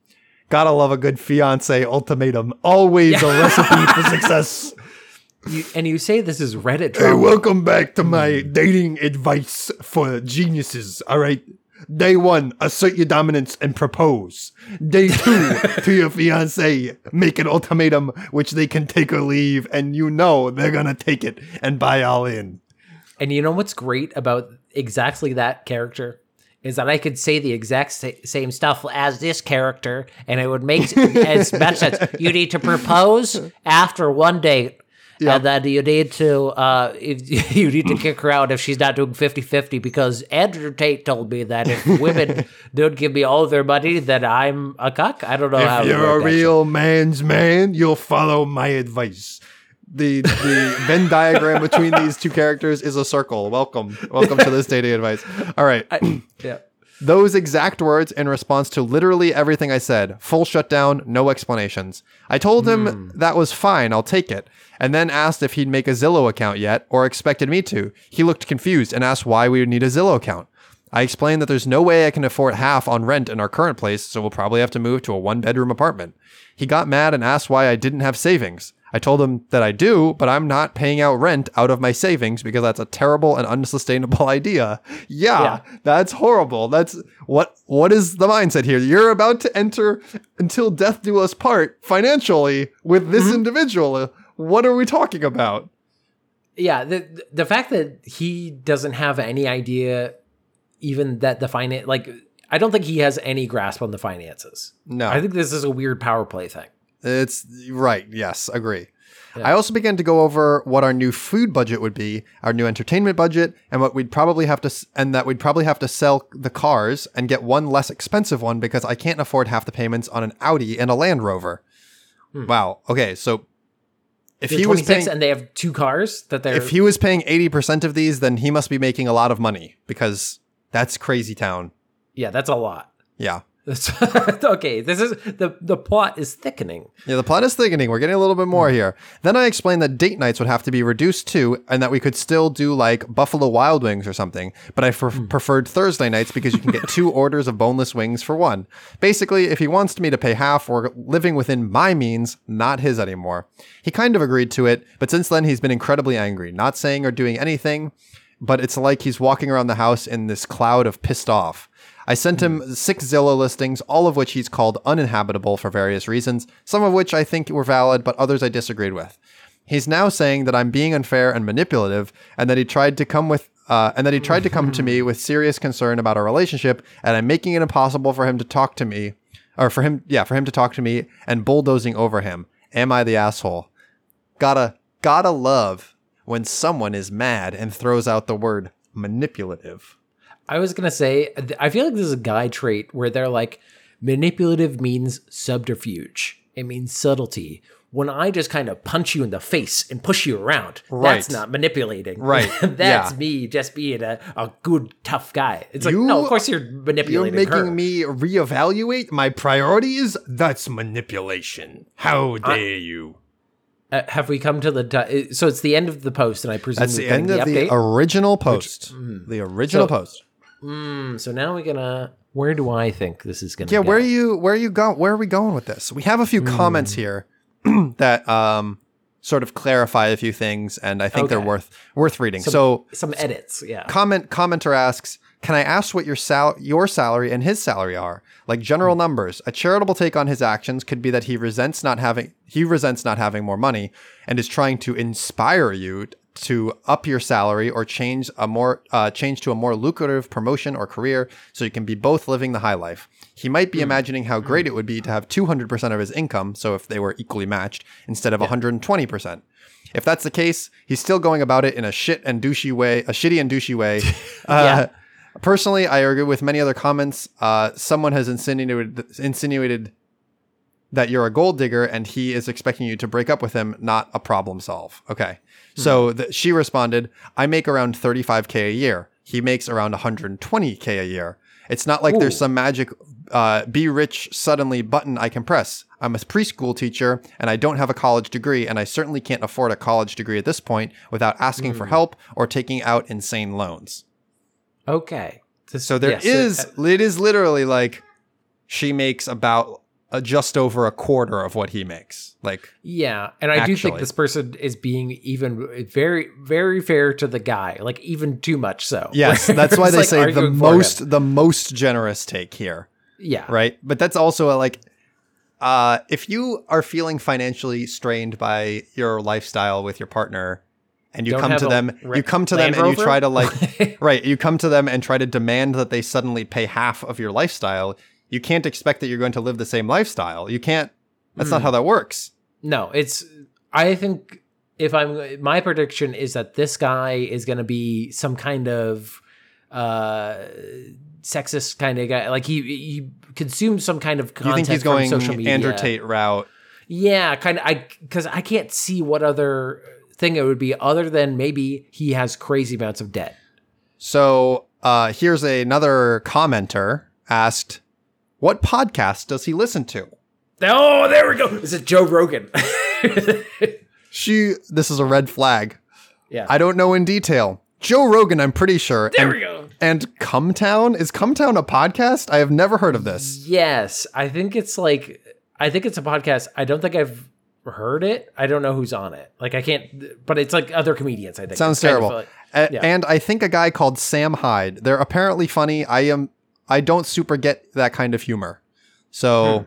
Gotta love a good fiance ultimatum. Always a recipe for *laughs* success. You, and you say this is Reddit Hey, welcome back to my dating advice for geniuses. All right. Day one, assert your dominance and propose. Day two, *laughs* to your fiance, make an ultimatum which they can take or leave, and you know they're gonna take it and buy all in. And you know what's great about exactly that character is that I could say the exact sa- same stuff as this character, and it would make *laughs* as much sense. You need to propose after one date. And then you need to uh, if, *laughs* you need to kick her out if she's not doing 50-50 because Andrew Tate told me that if *laughs* women don't give me all their money, then I'm a cuck. I don't know. If to you're a that shit. real man's man, you'll follow my advice. the the *laughs* Venn diagram between these two characters is a circle. Welcome, welcome to this dating advice. All right, *clears throat* yeah. Those exact words in response to literally everything I said. Full shutdown, no explanations. I told him hmm. that was fine. I'll take it. And then asked if he'd make a Zillow account yet, or expected me to. He looked confused and asked why we would need a Zillow account. I explained that there's no way I can afford half on rent in our current place, so we'll probably have to move to a one bedroom apartment. He got mad and asked why I didn't have savings. I told him that I do, but I'm not paying out rent out of my savings because that's a terrible and unsustainable *laughs* idea. Yeah, Yeah. that's horrible. That's what what is the mindset here? You're about to enter until death do us part financially with this mm-hmm. individual. What are we talking about? yeah the the fact that he doesn't have any idea even that the finance like i don't think he has any grasp on the finances No. i think this is a weird power play thing It's right. Yes, agree. I also began to go over what our new food budget would be, our new entertainment budget, and what we'd probably have to, and that we'd probably have to sell the cars and get one less expensive one because I can't afford half the payments on an Audi and a Land Rover. Hmm. Wow. Okay, so if he was paying, and they have two cars that they're if he was paying eighty percent of these, then he must be making a lot of money because that's crazy town. yeah that's a lot Yeah. *laughs* Okay this is the the plot is thickening Yeah, the plot is thickening. We're getting a little bit more here. Then I explained that date nights would have to be reduced too, and that we could still do like Buffalo Wild Wings or something. But I pre- hmm. preferred Thursday nights because you can get two *laughs* orders of boneless wings for one. Basically, if he wants me to pay half, we're living within my means, not his anymore. He kind of agreed to it, but since then he's been incredibly angry, not saying or doing anything. But it's like he's walking around the house in this cloud of pissed off. I sent him six Zillow listings, all of which he's called uninhabitable for various reasons, some of which I think were valid, but others I disagreed with. He's now saying that I'm being unfair and manipulative, and that he tried to come with, uh, and that he tried to come to me *laughs* with serious concern about our relationship, and I'm making it impossible for him to talk to me, or for him, yeah, for him to talk to me, and bulldozing over him. Am I the asshole? Gotta, gotta love when someone is mad and throws out the word manipulative. I was gonna say i feel like this is a guy trait where they're like manipulative means subterfuge it means subtlety when I just kind of punch you in the face and push you around, Right. that's not manipulating. Right. *laughs* that's Yeah. me just being a, a good, tough guy. It's like, no, of course you're manipulating. You're making her. me reevaluate my priorities? That's manipulation. How dare you? Uh, have we come to the ti- so it's the end of the post, and I presume That's the end of the update. original post. the original So- post. Mm, so now we're gonna. Where do I think this is gonna? Yeah, go? where are you where are you going where are we going with this? We have a few comments here *clears throat* that um sort of clarify a few things and I think they're worth worth reading. Some- so some edits? Yeah. comment commenter asks, "Can I ask what your sal- your salary and his salary are? Like general Hmm. numbers. A charitable take on his actions could be that he resents not having he resents not having more money and is trying to inspire you to up your salary or change a more uh, change to a more lucrative promotion or career so you can be both living the high life. He might Hmm. be imagining how great it would be to have 200% of his income, so if they were equally matched, instead of 120%. If that's the case, he's still going about it in a shit and douchey way, a shitty and douchey way. *laughs* Uh, Personally, I agree with many other comments. Uh, someone has insinuated insinuated that you're a gold digger and he is expecting you to break up with him, not a problem solve. Okay. So th- she responded, I make around 35K a year. He makes around 120K a year. It's not like there's some magic uh, be rich suddenly button I can press. I'm a preschool teacher and I don't have a college degree, and I certainly can't afford a college degree at this point without asking for help or taking out insane loans. Okay. So there yes, is, uh, it is literally like she makes about just over a quarter of what he makes. Like, yeah, and I do think this person is being even very, very fair to the guy, like even too much so. yes, *laughs* that's why they like say the for him. most, the most generous take here, Yeah. right? But that's also a, like, uh, if you are feeling financially strained by your lifestyle with your partner, and you Don't come to them, you come to them and you try to like, *laughs* right? You come to them and try to demand that they suddenly pay half of your lifestyle. You can't expect that you're going to live the same lifestyle. You can't. That's Hmm. not how that works. No, it's. I think if I'm my prediction is that this guy is going to be some kind of uh sexist kind of guy. Like he he consumes some kind of content You think he's from going social media. Andrew Tate route? Yeah, kind of. I because I can't see what other thing it would be other than maybe he has crazy amounts of debt. So uh, here's another commenter asked, "What podcast does he listen to?" Oh, there we go. Is it Joe Rogan? *laughs* She. This is a red flag. yeah. I don't know in detail. Joe Rogan, I'm pretty sure. there and, we go. And Cumtown is Cumtown a podcast? I have never heard of this. Yes, I think it's like I think it's a podcast. I don't think I've heard it. I don't know who's on it. Like I can't, but it's like other comedians. I think Sounds It's kind of terrible. like- yeah. And I think a guy called Sam Hyde. They're apparently funny. I am. I don't super get that kind of humor. So. Hmm.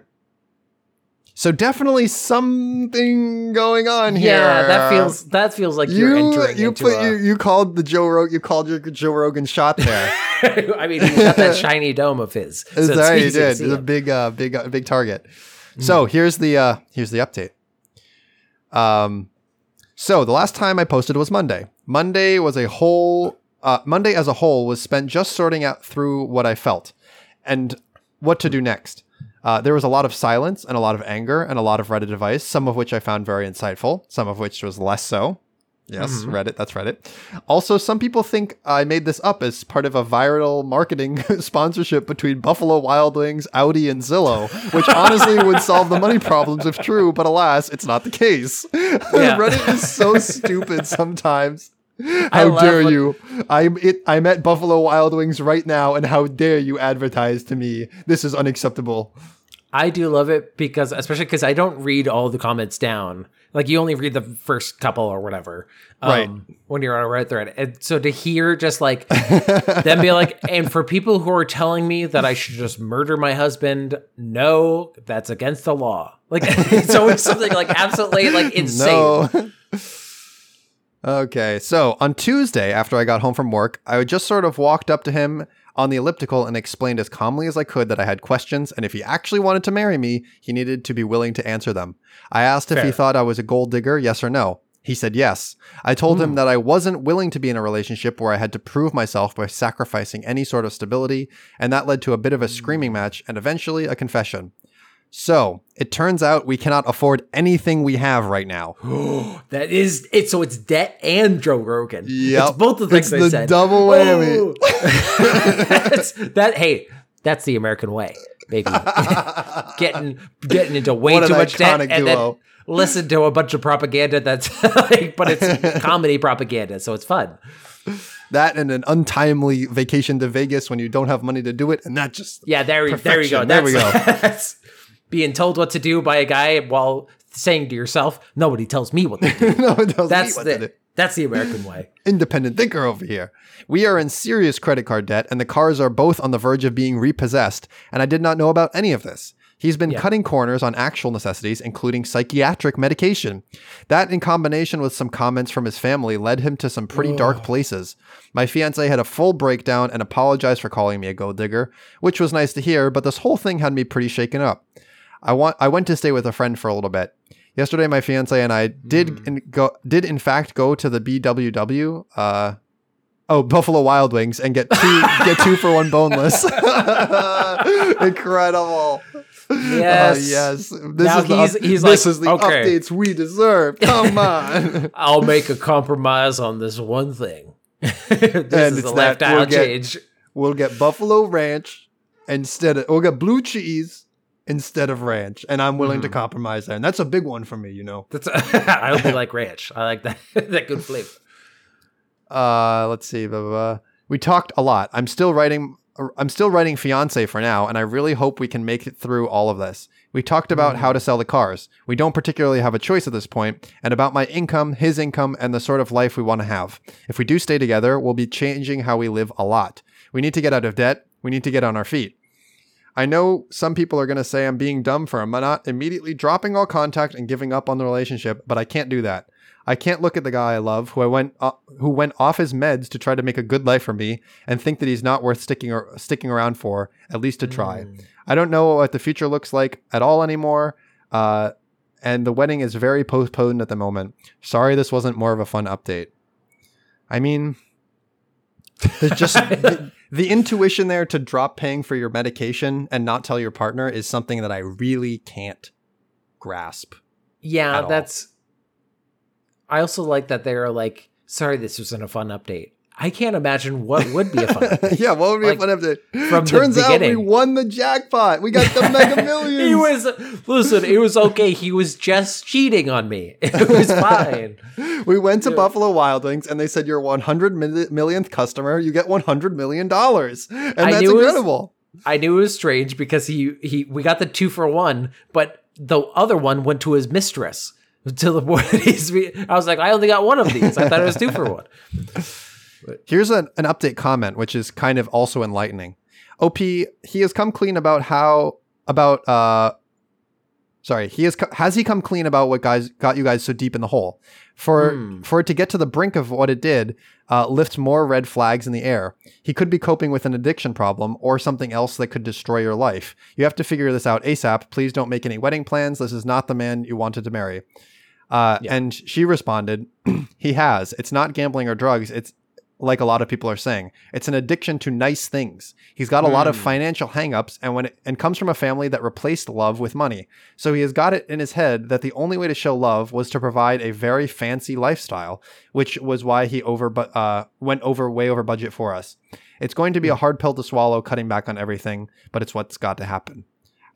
So definitely something going on here. yeah, that feels that feels like you're you entering you into put a- you, you called the Joe Rogan you called your Joe Rogan shot there. *laughs* I mean, he's got that *laughs* shiny dome of his. so Is it's that you easy did? It's a big uh big uh, big target. Hmm. So here's the uh here's the update. Um so the last time I posted was Monday. Monday was a whole uh Monday as a whole was spent just sorting out through what I felt and what to do next. Uh, there was a lot of silence and a lot of anger and a lot of Reddit advice, some of which I found very insightful, some of which was less so. Yes, Mm-hmm. Reddit, that's Reddit. Also, some people think I made this up as part of a viral marketing *laughs* sponsorship between Buffalo Wild Wings, Audi, and Zillow, which *laughs* honestly would solve the money problems if true, but alas, it's not the case. *laughs* Reddit is so stupid sometimes. *laughs* How dare you? I'm it, I'm at Buffalo Wild Wings right now, and how dare you advertise to me? This is unacceptable. I do love it because, especially because I don't read all the comments down. Like you only read the first couple or whatever, um, Right. When you're on a Reddit thread, and so to hear just like them be like, *laughs* and for people who are telling me that I should just murder my husband, no, that's against the law. Like *laughs* it's always something like absolutely like insane. No. Okay, so on Tuesday, after I got home from work, I just sort of walked up to him on the elliptical and explained as calmly as I could that I had questions, and if he actually wanted to marry me, he needed to be willing to answer them. I asked if he thought I was a gold digger, yes or no. He said yes. I told him hmm. that I wasn't willing to be in a relationship where I had to prove myself by sacrificing any sort of stability, and that led to a bit of a screaming hmm. match and eventually a confession. So it turns out we cannot afford anything we have right now. *gasps* That is it. So it's debt and Joe Rogan. Yep. It's both the things It's the said. double whammy. Oh! *laughs* That's- that hey, that's the American way, baby. *laughs* getting getting into way What too much debt and duo. then listen to a bunch of propaganda that's *laughs* like, but it's comedy propaganda, so it's fun. That and an untimely vacation to Vegas when you don't have money to do it, and that just Yeah, there, we- there you go. Perfection. There we go. that's being told what to do by a guy while saying to yourself, "Nobody tells me what to do." *laughs* no, tells That's me what to do. the that's the American way. *laughs* independent thinker over here. We are in serious credit card debt, and the cars are both on the verge of being repossessed, and I did not know about any of this. He's been cutting corners on actual necessities, including psychiatric medication. That, in combination with some comments from his family, led him to some pretty dark places. My fiance had a full breakdown and apologized for calling me a gold digger, which was nice to hear, but this whole thing had me pretty shaken up. I want I went to stay with a friend for a little bit. Yesterday, my fiance and I did in, go did in fact go to the BWW, uh, oh Buffalo Wild Wings, and get two *laughs* get two for one boneless. *laughs* Incredible. Yes. Uh, yes. This Now is the he's- up- he's this like, is the okay. updates we deserve. Come on. *laughs* I'll make a compromise on this one thing. this And is the lifestyle we'll get- change. we'll get Buffalo Ranch instead of we'll get blue cheese instead of ranch, and I'm willing to Mm. compromise there. And that's a big one for me, you know. That's *laughs* I only like ranch. I like that *laughs* that good flavor. Uh, let's see. Blah, blah, blah. We talked a lot. I'm still writing. I'm still writing fiance for now, and I really hope we can make it through all of this. We talked about how to sell the cars. We don't particularly have a choice at this point, and about my income, his income, and the sort of life we want to have. If we do stay together, we'll be changing how we live a lot. We need to get out of debt. We need to get on our feet. I know some people are going to say I'm being dumb for not immediately dropping all contact and giving up on the relationship, but I can't do that. I can't look at the guy I love, who I went uh, who went off his meds to try to make a good life for me, and think that he's not worth sticking or sticking around for, at least to try. I don't know what the future looks like at all anymore, uh, and the wedding is very postponed at the moment. Sorry, this wasn't more of a fun update. I mean, there's just *laughs* the, intuition there to drop paying for your medication and not tell your partner is something that I really can't grasp. Yeah, all. that's. I also like that they're like, sorry, this wasn't a fun update. I can't imagine what would be a fun *laughs* update. yeah, what would be Like, a fun update? from the Turns out we won the jackpot. We got the *laughs* mega millions. he was listen, it was okay. He was just cheating on me. *laughs* It was fine. we went to Buffalo Wild Wings and they said you're 100 mil- millionth customer, you get 100 million dollars. And I that's it was- incredible. I knew it was strange because he he we got the two for one, but the other one went to his mistress. To the point I was like, I only got one of these. I thought it was two for one. Here's an, an update comment, which is kind of also enlightening. OP, he has come clean about how about uh sorry, he has has he come clean about what guys got you guys so deep in the hole? For Hmm. for it to get to the brink of what it did, uh, lift more red flags in the air. He could be coping with an addiction problem or something else that could destroy your life. You have to figure this out ASAP. Please don't make any wedding plans. This is not the man you wanted to marry. Uh, And she responded, *clears throat* he has. It's not gambling or drugs. It's like a lot of people are saying. It's an addiction to nice things. He's got a lot of financial hangups and when it, and comes from a family that replaced love with money. So he has got it in his head that the only way to show love was to provide a very fancy lifestyle, which was why he over uh, went over way over budget for us. It's going to be a hard pill to swallow cutting back on everything, but it's what's got to happen.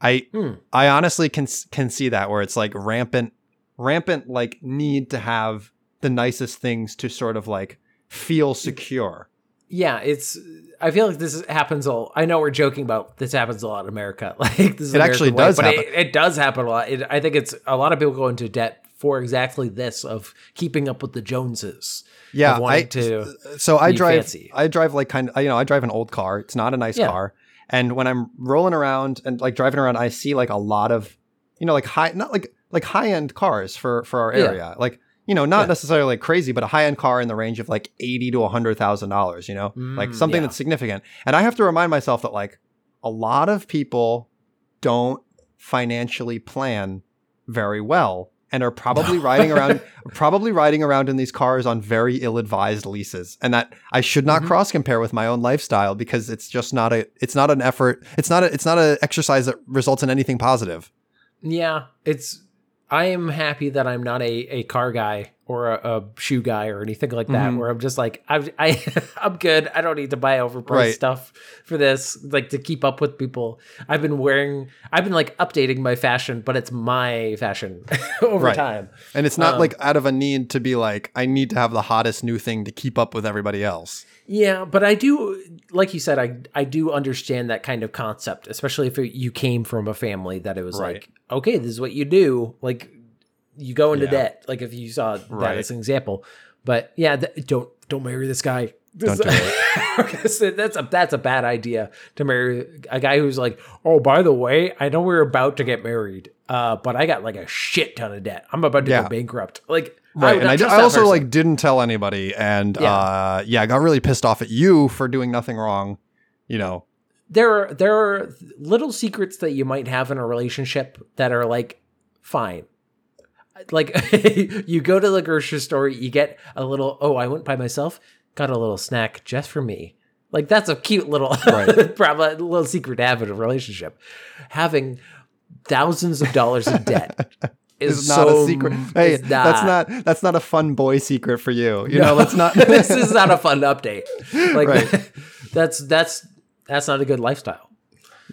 I Hmm. I honestly can can see that where it's like rampant rampant like need to have the nicest things to sort of like feel secure. Yeah, it's. I feel like this is- happens all. I know we're joking about this happens a lot in America. *laughs* Like this is It actually American way, does but happen. It, it does happen a lot. It, I think it's a lot of people go into debt for exactly this of keeping up with the Joneses. Yeah, I- to. So I drive fancy. I drive like kind of you know, I drive an old car. It's not a nice Yeah. car. And when I'm rolling around and like driving around, I see like a lot of you know, like high not like like high end cars for for our Yeah. area. Like you know, not Yeah. necessarily like crazy, but a high end car in the range of like eighty to a hundred thousand dollars. You know, like Mm, something yeah. that's significant. And I have to remind myself that like a lot of people don't financially plan very well and are probably riding around *laughs* probably riding around in these cars on very ill-advised leases and that I should not Mhm. cross compare with my own lifestyle because it's just not a it's not an effort it's not a it's not an exercise that results in anything positive Yeah, it's. I am happy that I'm not a, a car guy or a, a shoe guy or anything like that. Mhm. Where I'm just like I *laughs* I I'm good. I don't need to buy overpriced Right. stuff for this. Like to keep up with people. I've been wearing. I've been like updating my fashion, but it's my fashion *laughs* over Right. time. And it's not Um, like out of a need to be like, I need to have the hottest new thing to keep up with everybody else. Yeah, but I do, like you said, I I do understand that kind of concept, especially if it, you came from a family that it was Right. like, okay, this is what you do. Like, you go into Yeah. debt. Like if you saw that as an example. But yeah, th- don't don't marry this guy. Don't do *laughs* that's a that's a bad idea to marry a guy who's like, oh, by the way, I know we're about to get married, uh, but I got like a shit ton of debt. I'm about to Yeah. go bankrupt. Like, Right. would And I, I also person. like didn't tell anybody. And Yeah. uh yeah, I got really pissed off at you for doing nothing wrong. You know. there are there are little secrets that you might have in a relationship that are like fine like *laughs* you go to the grocery store you get a little oh i went by myself got a little snack just for me like that's a cute little *laughs* Right. probably a little secret in a relationship having thousands of dollars in debt *laughs* is It's not so- a secret. Hey, is that's not that's not a fun boy secret for you. You No. know, let's not *laughs* this is not a fun update like Right. *laughs* that's that's that's not a good lifestyle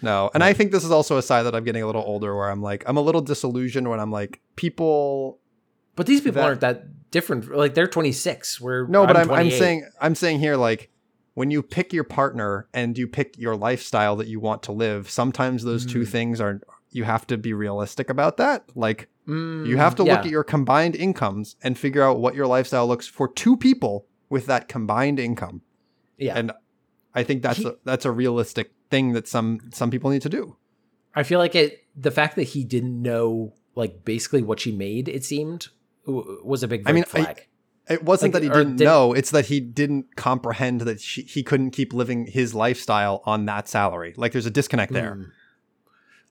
No. And I think this is also a sign that I'm getting a little older where I'm like, I'm a little disillusioned when I'm like, people But these people That- aren't that different. Like they're 26. We're No, but I'm, I'm 28. saying I'm saying here like when you pick your partner and you pick your lifestyle that you want to live, sometimes those two Mm. things are you have to be realistic about that. Like Mm, you have to yeah. look at your combined incomes and figure out what your lifestyle looks for two people with that combined income. Yeah, And I think that's He- a, that's a realistic thing that some some people need to do. I feel like it. The fact that he didn't know, like basically what she made, it seemed was a big I mean, I- It wasn't Like, that he didn't did- know; it's that he didn't comprehend that she, he couldn't keep living his lifestyle on that salary. Like, there's a disconnect there. Mm.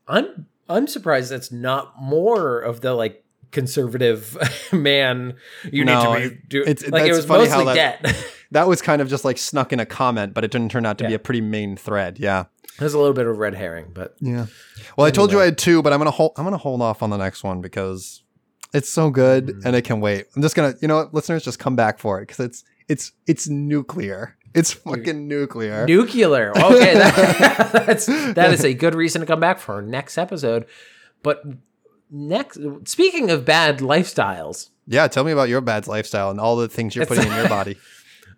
I'm I'm surprised that's not more of the like conservative *laughs* man. You No, need to be do it's- like it was funny mostly how that- debt. *laughs* That was kind of just like snuck in a comment, but it didn't turn out to be a pretty main thread. Yeah. There's a little bit of red herring, but Yeah. Well, I told you I had two, but I'm gonna hold. I'm gonna hold off on the next one because it's so good Mm. and it can wait. I'm just gonna, you know, what, listeners, just come back for it because it's it's it's nuclear. It's fucking nuclear. nuclear. Okay, that, *laughs* *laughs* that's that is a good reason to come back for our next episode. But next, speaking of bad lifestyles, yeah. Tell me about your bad lifestyle and all the things you're It's- putting in your *laughs* body.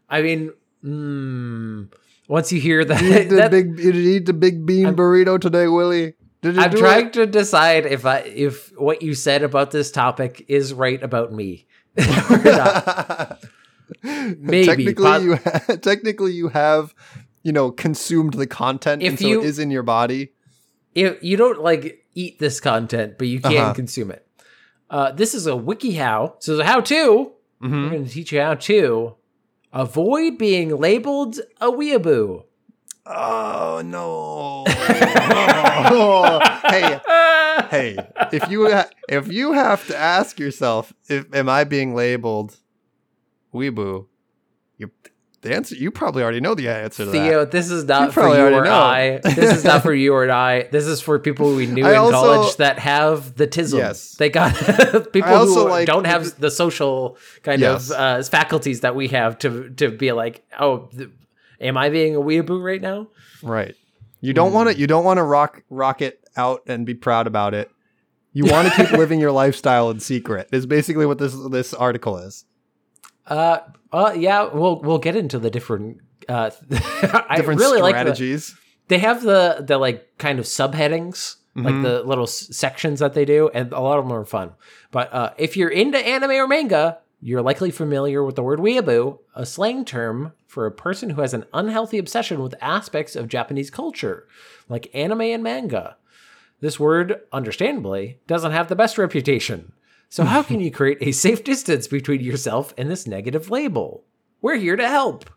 I mean, mm, once you hear that, Eat the that- big. You eat the big bean I'm- burrito today, Willie? Did you I'm do trying to decide if I if what you said about this topic is right about me. or not. *laughs* Maybe, technically, you ha- *laughs* technically you have, you know, consumed the content, If and so you- it is in your body. if you don't like eat this content, but you can Uh-huh. consume it. Uh, this is a wiki how. So the how to. We're Mhm. going to teach you how to avoid being labeled a weeaboo. Oh no! Oh, *laughs* hey, hey! If you ha- if you have to ask yourself, if am I being labeled weeboo? You the answer you probably already know the answer to that. Theo, this is not You for you already or know. I. This is not for *laughs* you or I. This is for people we knew I in also- college that have the tism. Yes. They got *laughs* people also who like- don't have the social kind Yes. of uh, faculties that we have to to be like, oh, th- am I being a weeaboo right now? Right. You don't want to. You don't want to rock rock it out and be proud about it. You want to keep *laughs* living your lifestyle in secret. Is basically what this this article is. Uh, uh, yeah, we'll we'll get into the different. Uh, *laughs* I Different really like the, strategies. they have the the like kind of subheadings like Mhm. the little s- sections that they do and a lot of them are fun but uh, if you're into anime or manga you're likely familiar with the word weeaboo a slang term for a person who has an unhealthy obsession with aspects of japanese culture like anime and manga this word understandably doesn't have the best reputation so how can you create a safe distance between yourself and this negative label we're here to help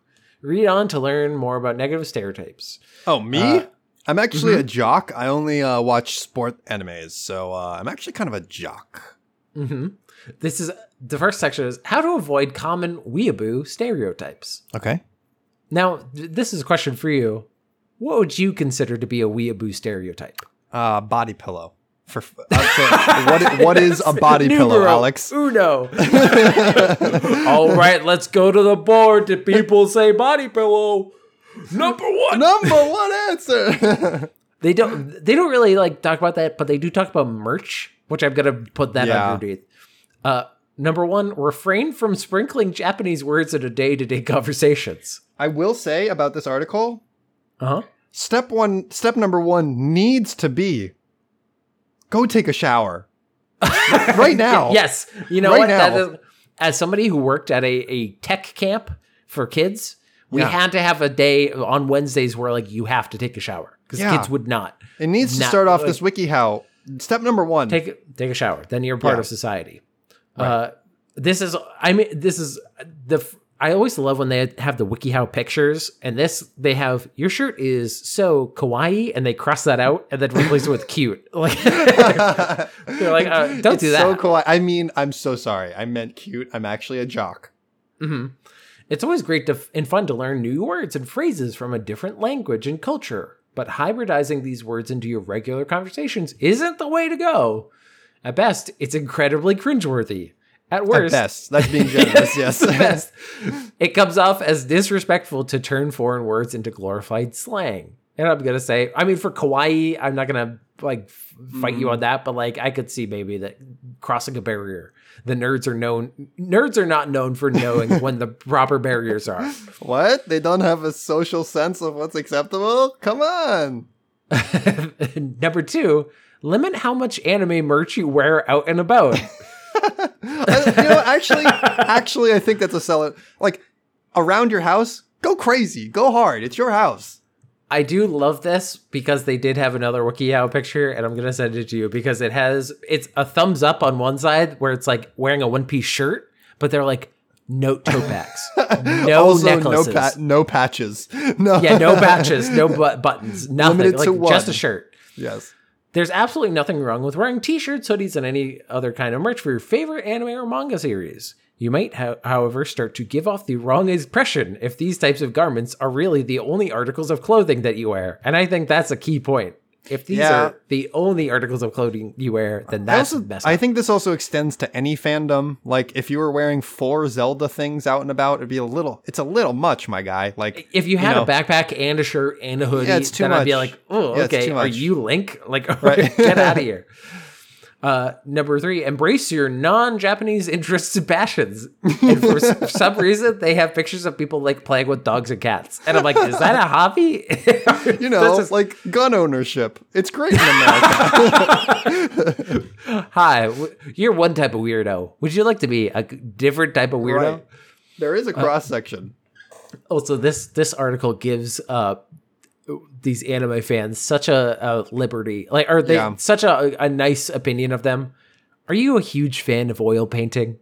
read on to learn more about negative stereotypes Oh, me? Uh, I'm actually mm-hmm. a jock. I only uh, watch sport animes, so uh, I'm actually kind of a jock. hmm This is the first section is how to avoid common weeaboo stereotypes. Okay. Now, th- this is a question for you. What would you consider to be a weeaboo stereotype? Uh, body pillow. For uh, so what? What is a body pillow, Numero Alex? Uno. *laughs* All right, let's go to the board. Did people say body pillow? Number one. Number one answer. *laughs* They don't. They don't really like talk about that, but they do talk about merch, which I'm gonna put that Yeah. underneath. Uh, number one, refrain from sprinkling Japanese words into day-to-day conversations. I will say about this article. Uh huh. Step one. Step number one needs to be go take a shower right now. *laughs* Yes. You know Right what? That now. is, as somebody who worked at a, a tech camp for kids, we Yeah. had to have a day on Wednesdays where like you have to take a shower because Yeah. kids would not It needs to start off like- this WikiHow. Step number one. take take a shower. Then you're part Yeah. of society. Uh, this is I mean this is the I always love when they have the WikiHow pictures, and this they have your shirt is so kawaii, and they cross that out and then replace it with *laughs* cute. *laughs* Like they're like, uh, don't it's do that. so cool. I mean, I'm so sorry. I meant cute. I'm actually a jock. hmm It's always great to and fun to learn new words and phrases from a different language and culture, but hybridizing these words into your regular conversations isn't the way to go. At best, it's incredibly cringeworthy. At At worst, best, that's being *laughs* generous. yes. *laughs* best. It comes off as disrespectful to turn foreign words into glorified slang. And I'm gonna say, I mean, for kawaii, I'm not gonna like fight you on mm-hmm. that, but like I could see maybe that crossing a barrier. The nerds are known. Nerds are not known for knowing when the *laughs* proper barriers are. What? They don't have a social sense of what's acceptable? Come on. Number two, limit how much anime merch you wear out and about. *laughs* I- you know, actually, actually, I think that's a seller. Like around your house, go crazy, go hard. It's your house. I do love this because they did have another WikiHow picture, and I'm gonna send it to you because it has it's a thumbs up on one side where it's like wearing a one piece shirt, but they're like no toe packs, *laughs* no also, necklaces, no pa- no patches. *laughs* No. yeah, no patches, no bu- buttons, nothing, Limited like just a shirt. Yes. There's absolutely nothing wrong with wearing t-shirts, hoodies, and any other kind of merch for your favorite anime or manga series. You might, ho- however, start to give off the wrong impression if these types of garments are really the only articles of clothing that you wear. And I think that's a key point. If these Yeah. are the only articles of clothing you wear, then I that's also, messed I think this also extends to any fandom. Like, if you were wearing four Zelda things out and about, it'd be a little. It's a little much, my guy. Like, If you had know. a backpack and a shirt and a hoodie, Yeah, it's too then I'd be like, oh, Yeah, okay, are you Link? Like, *laughs* Right. get out of here. *laughs* Uh, number three, embrace your non-Japanese interests and *laughs* passions. And for some reason, they have pictures of people like playing with dogs and cats, and I'm like, is that a hobby? *laughs* you know, *laughs* is- like gun ownership. It's great in America. hi, you're one type of weirdo. Would you like to be a different type of weirdo? Right. There is a cross section. also this this article gives uh these anime fans such a, a liberty like are they Yeah. such a, a nice opinion of them are you a huge fan of oil painting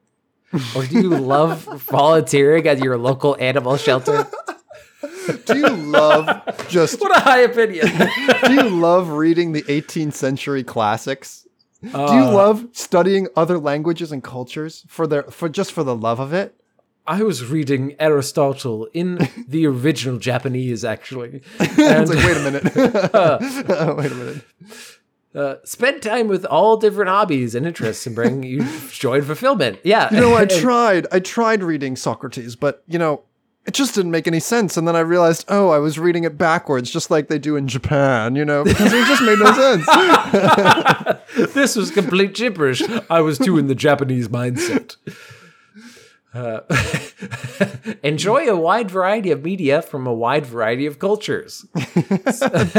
or do you *laughs* love volunteering at your local animal shelter Do you love just? what a high opinion *laughs* Do you love reading the 18th century classics? Do you Uh, love studying other languages and cultures for their for just for the love of it? I was reading aristotle in *laughs* the original japanese actually *laughs* it's and like, wait a minute. *laughs* wait a minute. uh, spend time with all different hobbies and interests and bring you joy and fulfillment yeah You know, I tried. I tried reading Socrates, but you know, it just didn't make any sense. And then I realized, oh, I was reading it backwards, just like they do in Japan. You know, because it just made no sense. this was complete gibberish. I was too in the Japanese mindset. Uh, *laughs* enjoy a wide variety of media from a wide variety of cultures. *laughs*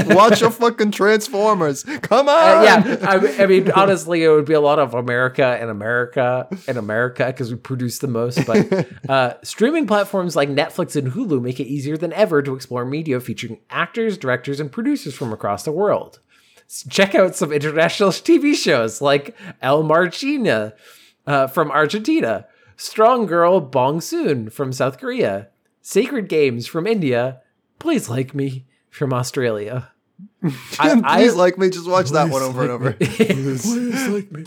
Watch your fucking Transformers. Come on. Uh, yeah, I, I mean, honestly, it would be a lot of America and America and America because we produce the most. But *laughs* uh, streaming platforms like Netflix and Hulu make it easier than ever to explore media featuring actors, directors, and producers from across the world. Check out some international TV shows like El Marginal uh, from Argentina, Strong Girl Bong Soon from South Korea, Sacred Games from India, Please Like Me from Australia. *laughs* I- I- Please like me. Just watch that one over and over. Please, please *laughs* like me.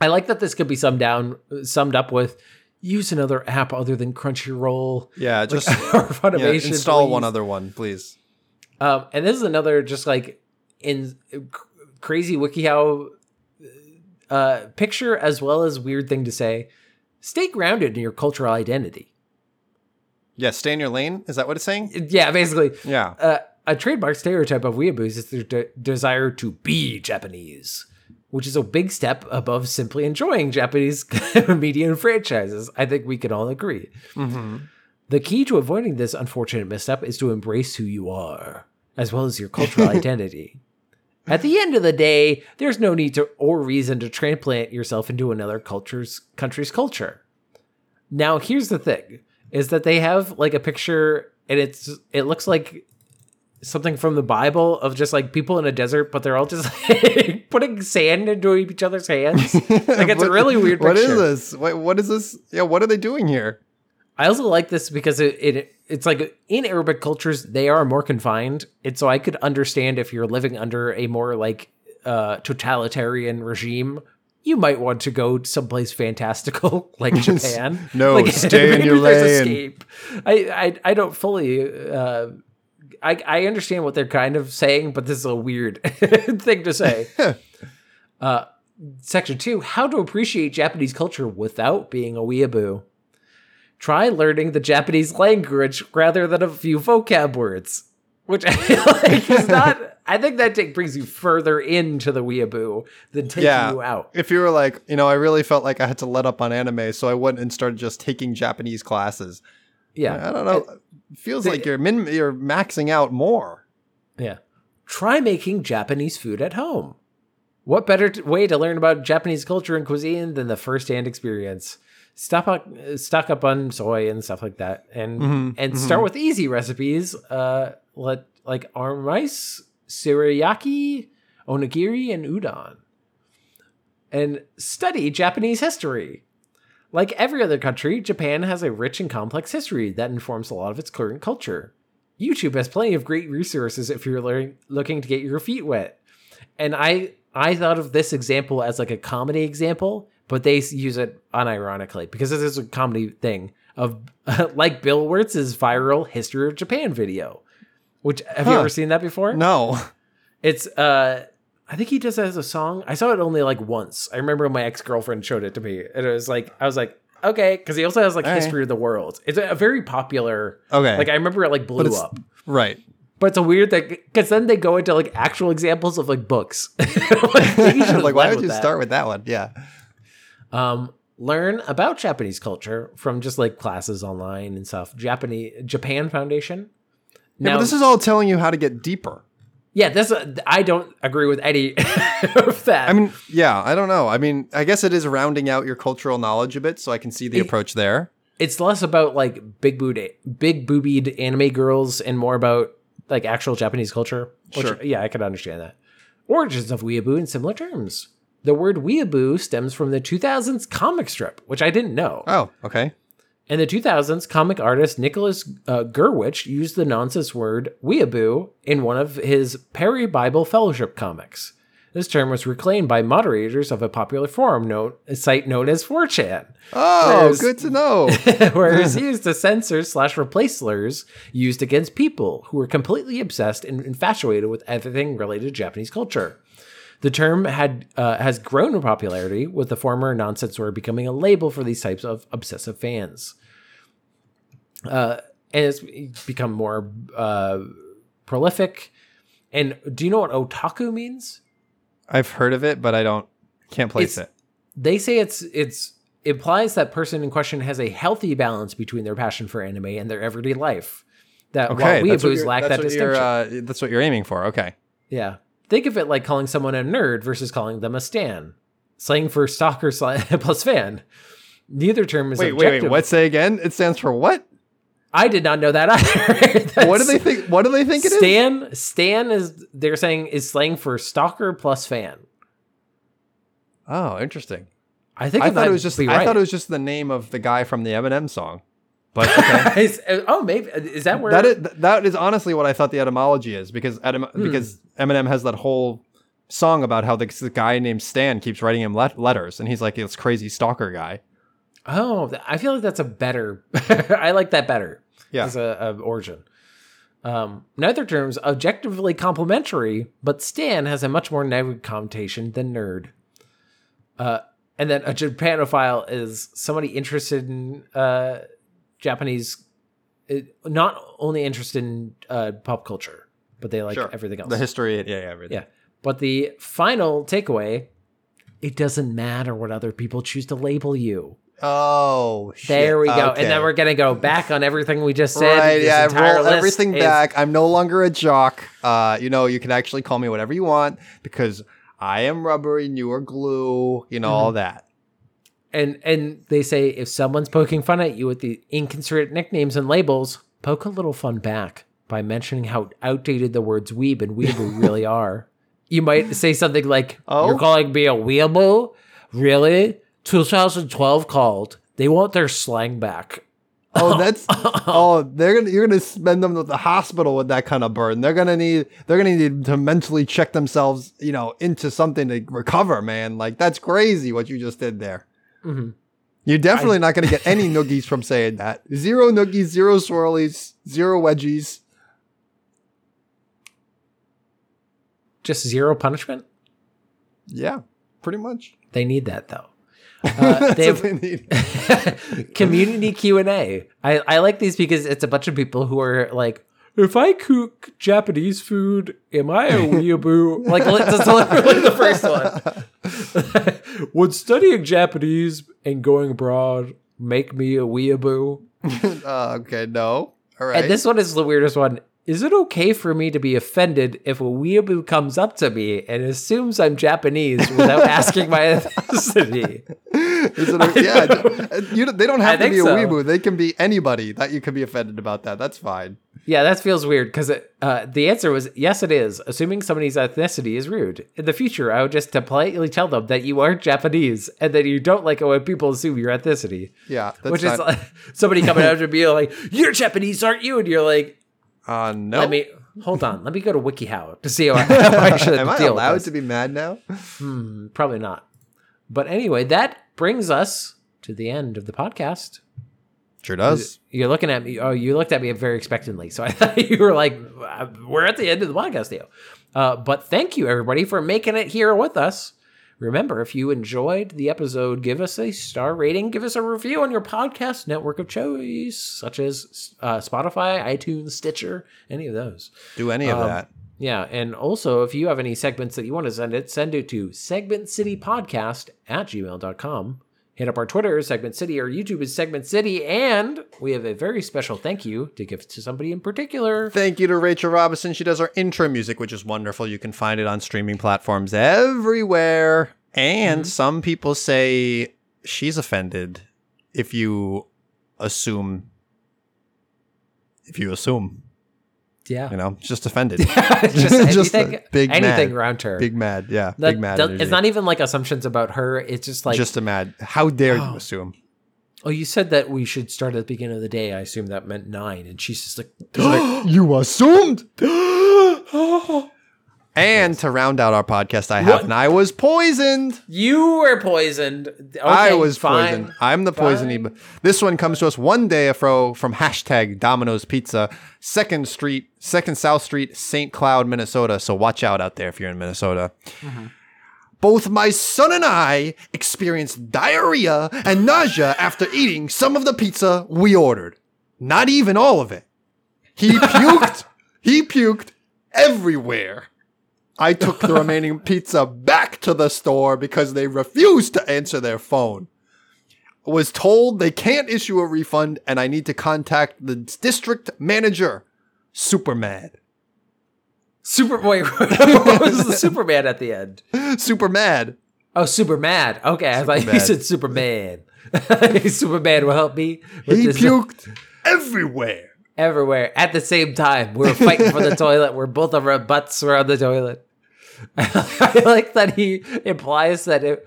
I like that this could be summed down, summed up with use another app other than Crunchyroll Yeah, just *laughs* or yeah, install please. one other one, please. Um, and this is another just like in crazy WikiHow uh, picture as well as weird thing to say. Stay grounded in your cultural identity. Yeah, stay in your lane. Is that what it's saying? Yeah, basically. Yeah. Uh, a trademark stereotype of weeaboos is their de- desire to be Japanese, which is a big step above simply enjoying Japanese *laughs* media and franchises. I think we can all agree. The key to avoiding this unfortunate misstep is to embrace who you are, as well as your cultural *laughs* identity. At the end of the day, there's no need to or reason to transplant yourself into another culture's country's culture. Now, here's the thing: is that they have like a picture, and it's it looks like something from the Bible of just like people in a desert, but they're all just *laughs* like, putting sand into each other's hands. *laughs* Like it's a really weird What picture. is this? What, what is this? Yeah, what are they doing here? I also like this because it, it it's like in Arabic cultures they are more confined, and so I could understand if you're living under a more like uh, totalitarian regime. You might want to go someplace fantastical *laughs* like *laughs* Japan. No, like, *laughs* stay in your lane. Escape. I, I I don't fully. Uh, I I understand what they're kind of saying, but this is a weird thing to say. uh, section two: How to appreciate Japanese culture without being a weeaboo try learning the Japanese language rather than a few vocab words, which I feel *laughs* like is *laughs* not. I think that take, brings you further into the weeaboo than taking Yeah. you out. If you were like, you know, I really felt like I had to let up on anime, so I went and started just taking Japanese classes. Yeah, I don't know. It feels like you're min- you're maxing out more. yeah. Try making Japanese food at home. What better t- way to learn about Japanese culture and cuisine than the first-hand experience? Stock up, stock up on soy and stuff like that, and Mhm, and start with easy recipes, uh, let like arm rice, sukiyaki, onigiri, and udon. And study Japanese history. Like every other country, Japan has a rich and complex history that informs a lot of its current culture. YouTube has plenty of great resources if you're learning, looking to get your feet wet. And I I thought of this example as like a comedy example, but they use it unironically because this is a comedy thing of *laughs* like Bill Wurtz's viral History of Japan video. Which have you ever seen that before? No. It's uh I think he does it as a song. I saw it only like once. I remember my ex-girlfriend showed it to me. And it was like I was like, okay, because he also has like All right. history of the world. It's a, very popular Okay. like I remember it like blew up. right. But it's a weird thing because then they go into like actual examples of like books. *laughs* like, maybe you should've like, why would you that. start with that one? Yeah. Um, learn about Japanese culture from just like classes online and stuff. Japanese Japan Foundation. Now, but this is all telling you how to get deeper. yeah, this I don't agree with any *laughs* of that. I mean, yeah, I don't know. I mean, I guess it is rounding out your cultural knowledge a bit, so I can see the It- approach there. it's less about like big booty, big boobied anime girls and more about like actual Japanese culture. Which, Sure. Yeah, I can understand that. Origins of weeaboo in similar terms. The word weeaboo stems from the 2000s comic strip, which I didn't know. Oh, okay. In the 2000s, comic artist Nicholas uh, Gurewitch used the nonsense word weeaboo in one of his Perry Bible Fellowship comics. This term was reclaimed by moderators of a popular forum known, site known as 4chan. Oh, Whereas- good to know. *laughs* where it's *laughs* used to censor slash replace slurs used against people who were completely obsessed and infatuated with everything related to Japanese culture. The term had uh, has grown in popularity, with the former nonsense word becoming a label for these types of obsessive fans. Uh, and it's become more uh, prolific. And do you know what otaku means? I've heard of it, but I don't can't place It's- it. they say it's it's implies that person in question has a healthy balance between their passion for anime and their everyday life. That Okay, while weeaboos lack that distinction. uh, that's what you're aiming for. Okay. yeah, think of it like calling someone a nerd versus calling them a stan. Slang for stalker *laughs* plus fan. Neither term is Wait, wait, objective. wait. What? Say again? It stands for what? I did not know that either. *laughs* What do they think? What do they think it is? Stan Stan is they're saying is slang for stalker plus fan. Oh, interesting. I think I thought it was just. be I right. thought it was just the name of the guy from the Eminem song. But okay. *laughs* Is- oh, maybe is that where that is that is honestly what I thought the etymology is because Etim- Hmm. because Eminem has that whole song about how this guy named Stan keeps writing him let- letters and he's like this crazy stalker guy. Oh, I feel like that's a better. *laughs* I like that better. Yeah. as a, a origin. Um, neither term's objectively complimentary, but Stan has a much more negative connotation than nerd. Uh, and then a Japanophile is somebody interested in uh, Japanese, uh, not only interested in uh, pop culture, but they like Sure. everything else. The history, yeah, yeah, everything. Yeah. But the final takeaway it doesn't matter what other people choose to label you. Oh, shit. There we go. Okay. And then we're going to go back on everything we just said. Right, This yeah, roll everything is- back. I'm no longer a jock. Uh, you know, you can actually call me whatever you want because I am rubber and you are glue. You know all that. And and they say if someone's poking fun at you with the inconsiderate nicknames and labels, poke a little fun back by mentioning how outdated the words weeb and weeaboo *laughs* really are. You might say something like, Oh? "You're calling me a weeaboo? Really? 2012 called. They want their slang back." Oh, *laughs* that's oh, they're gonna you're gonna spend them at the hospital with that kind of burden. They're gonna need they're gonna need to mentally check themselves, you know, into something to recover, man. Like that's crazy what you just did there. Mhm. You're definitely not gonna get any *laughs* noogies from saying that. Zero noogies, zero swirlies, zero wedgies. Just zero punishment. Yeah, pretty much. They need that though. *laughs* Uh, That's they what they need. *laughs* community Q and A. I I like these because it's a bunch of people who are like, if I cook Japanese food, am I a weeaboo? *laughs* like that's literally the first one. *laughs* Would studying Japanese and going abroad make me a weeaboo? *laughs* uh, okay, no. All right. And this one is the weirdest one. Is it okay for me to be offended if a weeaboo comes up to me and assumes I'm Japanese without *laughs* asking my ethnicity? Is it a- yeah, you, don't- they don't I have to be a so. weeboo. They can be anybody that you can be offended about that. That's fine. Yeah, that feels weird because uh, the answer was yes, it is. Assuming somebody's ethnicity is rude. In the future, I would just to politely tell them that you aren't Japanese and that you don't like it when people assume your ethnicity. Yeah, that's Which not, is like somebody coming out to be like, "You're Japanese, aren't you?" And you're like, uh, no. "Let me hold on. Let me go to WikiHow to see *laughs* how I, how I should Am I deal allowed this." to be mad now? Probably not. But anyway, that brings us to the end of the podcast. Sure does. You're looking at me. Oh, you looked at me very expectantly. So I *laughs* thought you were like, "Uh, we're at the end of the podcast, Theo. Uh, but thank you, everybody, for making it here with us. Remember, if you enjoyed the episode, give us a star rating, give us a review on your podcast network of choice, such as uh, Spotify, iTunes, Stitcher, any of those. Do any of Um, that. Yeah, and also if you have any segments that you want to send it, send it to segmentcitypodcast at gmail.com. Hit up our Twitter, Segment City, Our YouTube is Segment City, and we have a very special thank you to give to somebody in particular. Thank you to Rachel Robinson. She does our intro music, which is wonderful. You can find it on streaming platforms everywhere. And Mm-hmm. some people say she's offended if you assume. If you assume, Yeah. you know, just offended. *laughs* just Just *laughs* anything, big anything mad. around her. Big mad, yeah, That big mad. does- it's not even like assumptions about her. It's just like, just a mad. How dare Oh. you assume? oh, you said that we should start at the beginning of the day. I assume that meant nine. And she's just like, *gasps* you assumed. *gasps* *gasps* *laughs* and to round out our podcast, I have What? and I was poisoned. you were poisoned. Okay, I was fine. poisoned. I'm the poisony. This one comes to us one day afro from hashtag Domino's Pizza, Second Street, Second South Street, St. Cloud, Minnesota. So watch out out there if you're in Minnesota. Mm-hmm. Both my son and I experienced diarrhea and nausea after eating some of the pizza we ordered. Not even all of it. He *laughs* puked. he puked everywhere. I took the remaining *laughs* pizza back to the store because they refused to answer their phone. Was told they can't issue a refund and I need to contact the district manager. Super mad. Super. Wait, *laughs* what was the *laughs* Superman at the end? Super mad. Oh, super mad. Okay, I thought you said Superman. Superman will help me. He puked everywhere. everywhere at the same time. We were fighting for the toilet. Where both of our butts were on the toilet. *laughs* I like that he implies that it.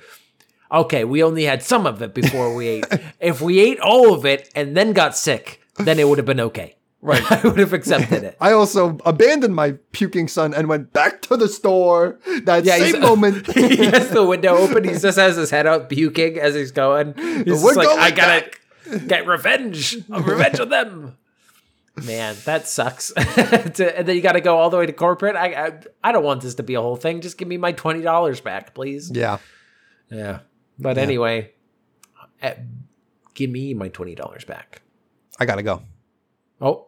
Okay, we only had some of it before we ate. *laughs* if we ate all of it and then got sick, then it would have been okay. Right. *laughs* I would have accepted it. I also abandoned my puking son and went back to the store. That Yeah, same moment. he has the window open. He just has his head out puking as he's going. He's like, going I gotta get revenge. I'll revenge on them. Man, that sucks. *laughs* to, and then you got to go all the way to corporate. I, I I don't want this to be a whole thing. Just give me my twenty dollars back, please. Yeah. Yeah. But anyway, uh, give me my twenty dollars back. I gotta go. Oh,